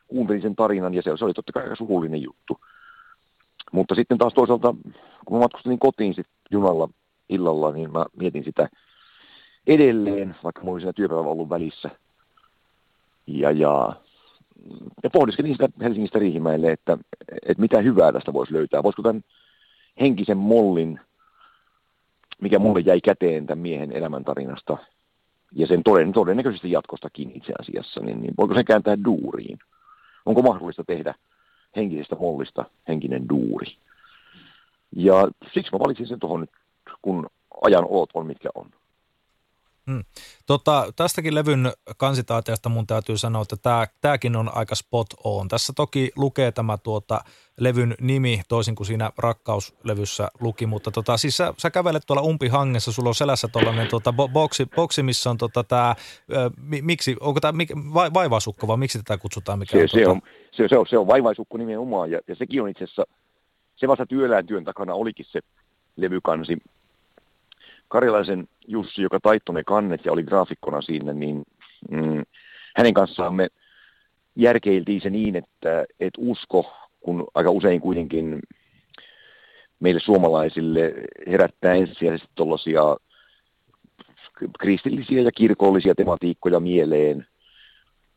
kuuntelin sen tarinan, ja se, oli totta kai aika surullinen juttu. Mutta sitten taas toisaalta, kun mä matkustin kotiin sit junalla illalla, niin mä mietin sitä edelleen, vaikka mulla oli siinä työpäivä ollut välissä. Ja, ja ja pohdiskelin sitä Helsingistä Riihimäelle, että, että mitä hyvää tästä voisi löytää. Voisiko tämän henkisen mollin, mikä mulle jäi käteen tämän miehen elämäntarinasta, ja sen toden, todennäköisesti jatkostakin itse asiassa, niin, niin voiko se kääntää duuriin? Onko mahdollista tehdä henkisestä mollista henkinen duuri? Ja siksi mä valitsin sen tuohon nyt, kun ajan olot on mitkä on. Hmm. Tota, tästäkin levyn kansitaatiasta mun täytyy sanoa, että tää, tääkin on aika spot on. Tässä toki lukee tämä tuota, levyn nimi toisin kuin siinä rakkauslevyssä luki, mutta tota, siis sä, sä kävelet tuolla umpihangessa, sulla on selässä tuollainen tuota, boksi, boksi, missä on tota, tää, miksi, onko tämä vai, vaivaisukko vai miksi tätä kutsutaan? Mikä se, on, se, tuota... on, se, se, on, se on vaivaisukko nimenomaan ja, ja sekin on itse asiassa, se vasta työläin työn takana olikin se levykansi, Karjalaisen Jussi, joka taittoi ne kannet ja oli graafikkona siinä, niin mm, hänen kanssaan me järkeiltiin se niin, että, että usko, kun aika usein kuitenkin meille suomalaisille herättää ensisijaisesti tuollaisia kristillisiä ja kirkollisia tematiikkoja mieleen,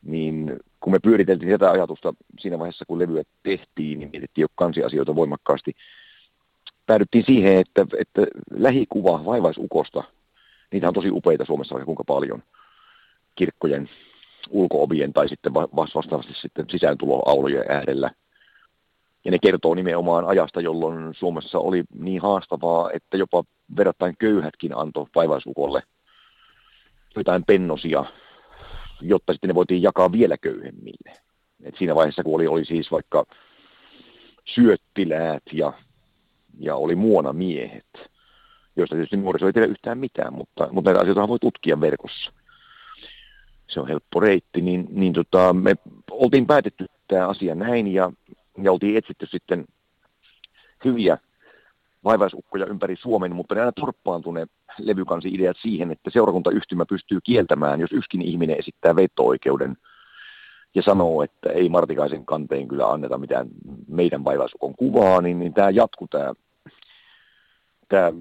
niin kun me pyöriteltiin tätä ajatusta siinä vaiheessa, kun levyä tehtiin, niin mietittiin jo kansiasioita voimakkaasti. Päädyttiin siihen, että, että lähikuva vaivaisukosta, niitä on tosi upeita Suomessa vaikka kuinka paljon kirkkojen ulkoovien tai sitten vastaavasti sitten sisääntuloaulojen äärellä. Ja ne kertoo nimenomaan ajasta, jolloin Suomessa oli niin haastavaa, että jopa verrattain köyhätkin antoi vaivaisukolle jotain pennosia jotta sitten ne voitiin jakaa vielä köyhemmille. Et siinä vaiheessa, kun oli, oli siis vaikka syöttiläät ja, ja oli muonamiehet, joista tietysti nuoriso ei tiedä yhtään mitään, mutta, mutta näitä asioita voi tutkia verkossa. Se on helppo reitti, niin, niin tota, me oltiin päätetty tämä asia näin ja, ja oltiin etsitty sitten hyviä vaivaisukkoja ympäri Suomen, mutta ne aina torppaantuneet levykansi-ideat siihen, että seurakuntayhtymä pystyy kieltämään, jos yskin ihminen esittää veto-oikeuden ja sanoo, että ei Martikaisen kanteen kyllä anneta mitään meidän vaivaisukon kuvaa, niin, niin tämä jatkuu tämä, tämä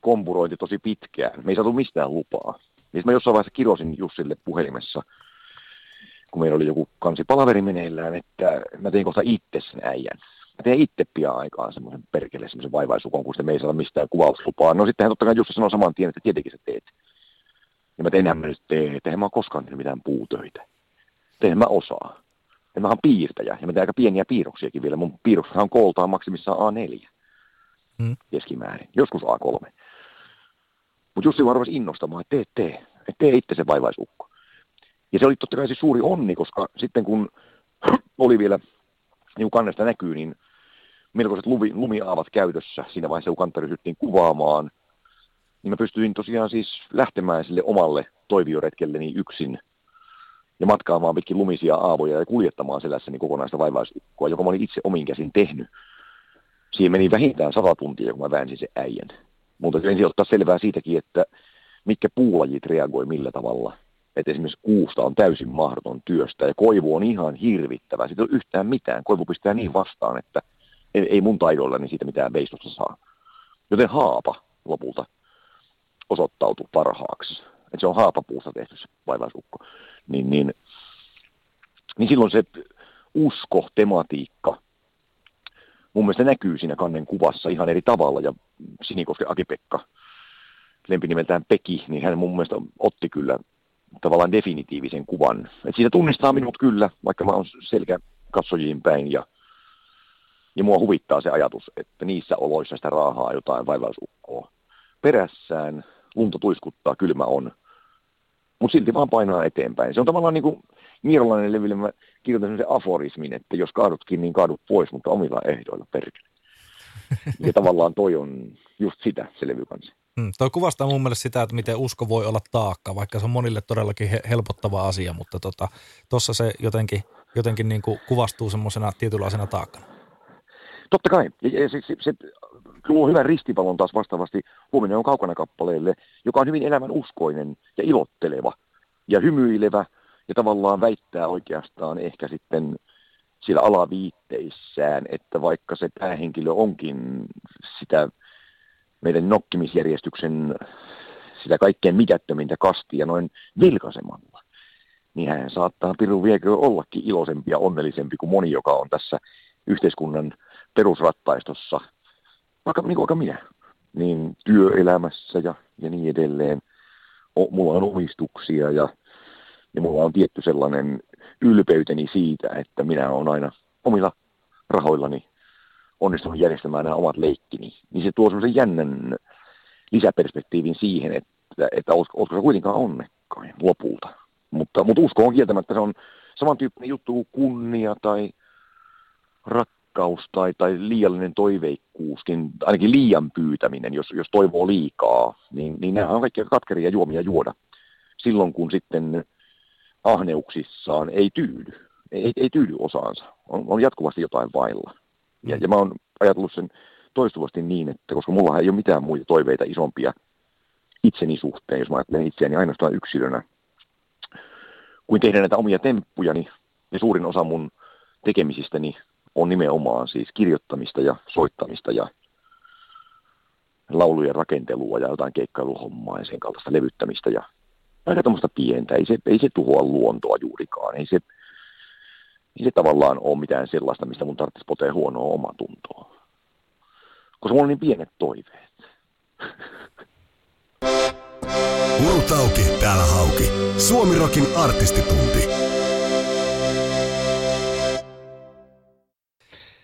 kompurointi tosi pitkään. Me ei saatu mistään lupaa. Niin mä jossain vaiheessa kirosin Jussille puhelimessa, kun meillä oli joku kansipalaveri meneillään, että mä tein kohta itse sen äijän. Mä teen itse pian aikaan semmoisen perkele, semmoisen vaivaisukon, kun me ei saa mistään kuvauslupaa. No sittenhän totta kai Jussi sanoi saman tien, että tietenkin sä teet. Ja mä tein mä nyt tee, että en mä koskaan tehnyt mitään puutöitä. Tein mä osaa. Ja mä oon piirtäjä, ja mä teen aika pieniä piirroksiakin vielä. Mun piirroksethan on kooltaan maksimissaan A4 hmm. keskimäärin, joskus A3. Mutta Jussi vaan innostamaan, että tee, tee, että tee itse se vaivaisukko. Ja se oli totta kai se suuri onni, koska sitten kun oli vielä, niin kuin kannesta näkyy, niin melkoiset lumi, lumiaavat käytössä siinä vaiheessa, kun kantta ryhdyttiin kuvaamaan, niin mä pystyin tosiaan siis lähtemään sille omalle toivioretkelleni yksin ja matkaamaan pitkin lumisia aavoja ja kuljettamaan selässäni kokonaista vaivaisukkoa, joka mä olin itse omin käsin tehnyt. Siihen meni vähintään sata tuntia, kun mä väänsin sen äijän. Mutta ensin ottaa selvää siitäkin, että mitkä puulajit reagoi millä tavalla. Että esimerkiksi kuusta on täysin mahdoton työstä ja koivu on ihan hirvittävä. Siitä ei ole yhtään mitään. Koivu pistää niin vastaan, että ei, ei mun taidoilla niin siitä mitään veistosta saa. Joten haapa lopulta osoittautui parhaaksi. Että se on haapapuusta tehty se vaivaisukko. Niin, niin, niin silloin se usko, tematiikka, mun mielestä näkyy siinä kannen kuvassa ihan eri tavalla. Ja Sinikosken Aki-Pekka, lempinimeltään Peki, niin hän mun mielestä otti kyllä tavallaan definitiivisen kuvan. Et siinä tunnistaa minut kyllä, vaikka mä oon selkä katsojiin päin ja ja mua huvittaa se ajatus, että niissä oloissa sitä raahaa jotain vaivausukkoa. Perässään lunta tuiskuttaa, kylmä on, mutta silti vaan painaa eteenpäin. Se on tavallaan niin kuin Miirolainen levylle mä kirjoitan sen aforismin, että jos kaadutkin, niin kaadut pois, mutta omilla ehdoilla perkele. Ja tavallaan toi on just sitä, se levy kanssa. Hmm, toi kuvastaa mun mielestä sitä, että miten usko voi olla taakka, vaikka se on monille todellakin he- helpottava asia, mutta tuossa tota, se jotenkin, jotenkin niin kuin kuvastuu semmoisena tietynlaisena taakkana. Totta kai. Ja, ja se, se, se luo hyvän ristipalon taas vastaavasti huominen on kaukana kappaleelle, joka on hyvin elämän uskoinen ja ilotteleva ja hymyilevä ja tavallaan väittää oikeastaan ehkä sitten sillä alaviitteissään, että vaikka se päähenkilö onkin sitä meidän nokkimisjärjestyksen sitä kaikkein mitättömintä kastia noin vilkaisemalla, niin hän saattaa Piru viekö ollakin iloisempi ja onnellisempi kuin moni, joka on tässä yhteiskunnan perusrattaistossa, vaikka niin kuin minä, niin työelämässä ja, ja niin edelleen. O, mulla on omistuksia ja, ja mulla on tietty sellainen ylpeyteni siitä, että minä olen aina omilla rahoillani onnistunut järjestämään nämä omat leikkini. Niin se tuo sellaisen jännän lisäperspektiivin siihen, että, että olisiko se kuitenkaan onnekkain lopulta. Mutta, mutta usko on kieltämättä, se on samantyyppinen juttu kuin kunnia tai rak, rakkaus tai, tai liiallinen toiveikkuuskin, ainakin liian pyytäminen, jos, jos toivoo liikaa, niin, niin nämä on kaikki katkeria juomia juoda. Silloin kun sitten ahneuksissaan ei tyydy, ei, ei tyydy osaansa, on, on jatkuvasti jotain vailla. Ja, ja mä oon ajatellut sen toistuvasti niin, että koska mulla ei ole mitään muita toiveita isompia itseni suhteen, jos mä ajattelen itseäni ainoastaan yksilönä, kuin tehdä näitä omia temppujani, ja suurin osa mun tekemisistäni on nimenomaan siis kirjoittamista ja soittamista ja, laulujen rakentelua ja jotain keikkailuhommaa ja sen kaltaista levyttämistä ja aika tämmöistä pientä. Ei se, ei se tuhoa luontoa juurikaan. Ei se, ei se tavallaan ole mitään sellaista, mistä mun tarvitsisi potea huonoa omatuntoa. Koska mulla on niin pienet toiveet. Urut auki, täällä hauki. Suomirokin artistitunti.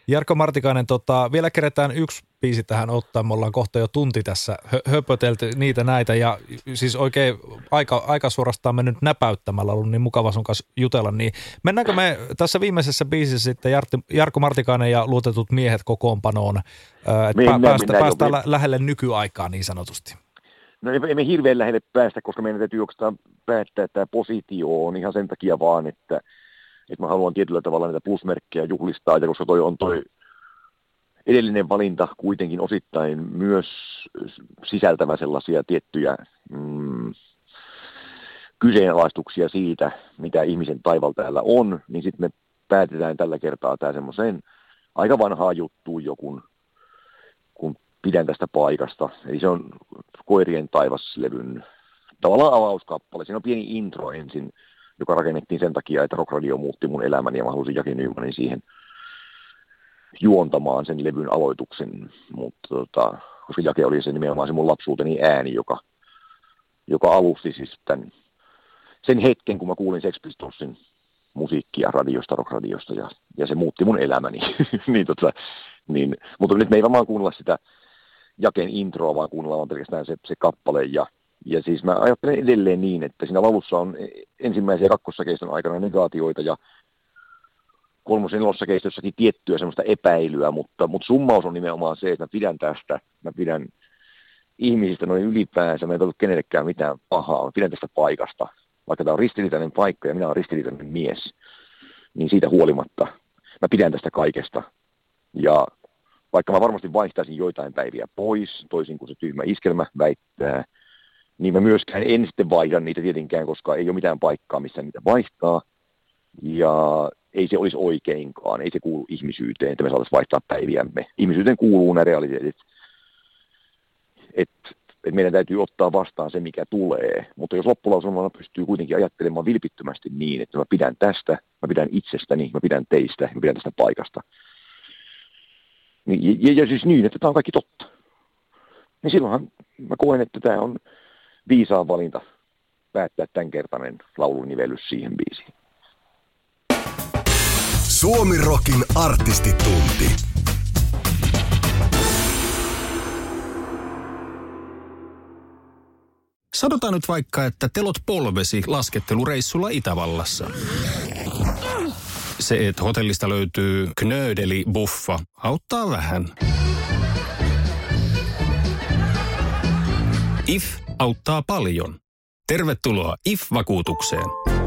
Jarkko Martikainen, tota, vielä kerätään yksi biisi tähän ottaa. Me ollaan kohta jo tunti tässä hö- höpötelty niitä näitä ja siis oikein aika, aika suorastaan mennyt näpäyttämällä ollut niin mukava sun kanssa jutella. Niin mennäänkö me tässä viimeisessä biisissä sitten Jartti, Jarkko Martikainen ja luotetut miehet kokoonpanoon, että Mennään, päästä, mennään päästään lä- lähelle nykyaikaa niin sanotusti? No ei- emme hirveän lähelle päästä, koska meidän täytyy oikeastaan päättää tämä positio on ihan sen takia vaan, että, että mä haluan tietyllä tavalla näitä plusmerkkejä juhlistaa, ja koska toi on toi edellinen valinta kuitenkin osittain myös sisältävä sellaisia tiettyjä mm, kyseenalaistuksia siitä, mitä ihmisen taival täällä on, niin sitten me päätetään tällä kertaa tämä semmoiseen aika vanhaa juttuun jokun, kun pidän tästä paikasta. Eli se on Koirien taivaslevyn tavallaan avauskappale. Siinä on pieni intro ensin, joka rakennettiin sen takia, että Rock Radio muutti mun elämäni ja mä halusin Jaki Nymanin siihen juontamaan sen levyn aloituksen, mutta tota, koska Jake oli se nimenomaan se mun lapsuuteni ääni, joka, joka alusti siis tämän, sen hetken, kun mä kuulin Sex Pistolsin musiikkia radiosta, rockradiosta, ja, ja se muutti mun elämäni. niin, tota, niin, mutta nyt me ei varmaan kuunnella sitä Jaken introa, vaan kuunnellaan pelkästään se, se kappale, ja, ja siis mä ajattelen edelleen niin, että siinä laulussa on ensimmäisen ja kakkossakeiston aikana negaatioita, ja kolmosen nelossa keistossakin tiettyä semmoista epäilyä, mutta, mutta summaus on nimenomaan se, että mä pidän tästä, mä pidän ihmisistä noin ylipäänsä, mä en ollut kenellekään mitään pahaa, mä pidän tästä paikasta, vaikka tämä on ristiriitainen paikka ja minä olen ristiriitainen mies, niin siitä huolimatta mä pidän tästä kaikesta. Ja vaikka mä varmasti vaihtaisin joitain päiviä pois, toisin kuin se tyhmä iskelmä väittää, niin mä myöskään en sitten vaihda niitä tietenkään, koska ei ole mitään paikkaa, missä niitä vaihtaa. Ja ei se olisi oikeinkaan, ei se kuulu ihmisyyteen, että me saataisiin vaihtaa päiviämme. Ihmisyyteen kuuluu nämä realiteetit, että et meidän täytyy ottaa vastaan se, mikä tulee. Mutta jos loppulausumalla pystyy kuitenkin ajattelemaan vilpittömästi niin, että mä pidän tästä, mä pidän itsestäni, mä pidän teistä, mä pidän tästä paikasta. Niin, ja, ja siis niin, että tämä on kaikki totta. Niin silloinhan mä koen, että tämä on viisaan valinta päättää tämänkertainen laulunivellys siihen biisiin. Suomi Rokin artistitunti. Sanotaan nyt vaikka, että telot polvesi laskettelureissulla Itävallassa. Se, että hotellista löytyy knöydeli buffa, auttaa vähän. IF auttaa paljon. Tervetuloa IF-vakuutukseen.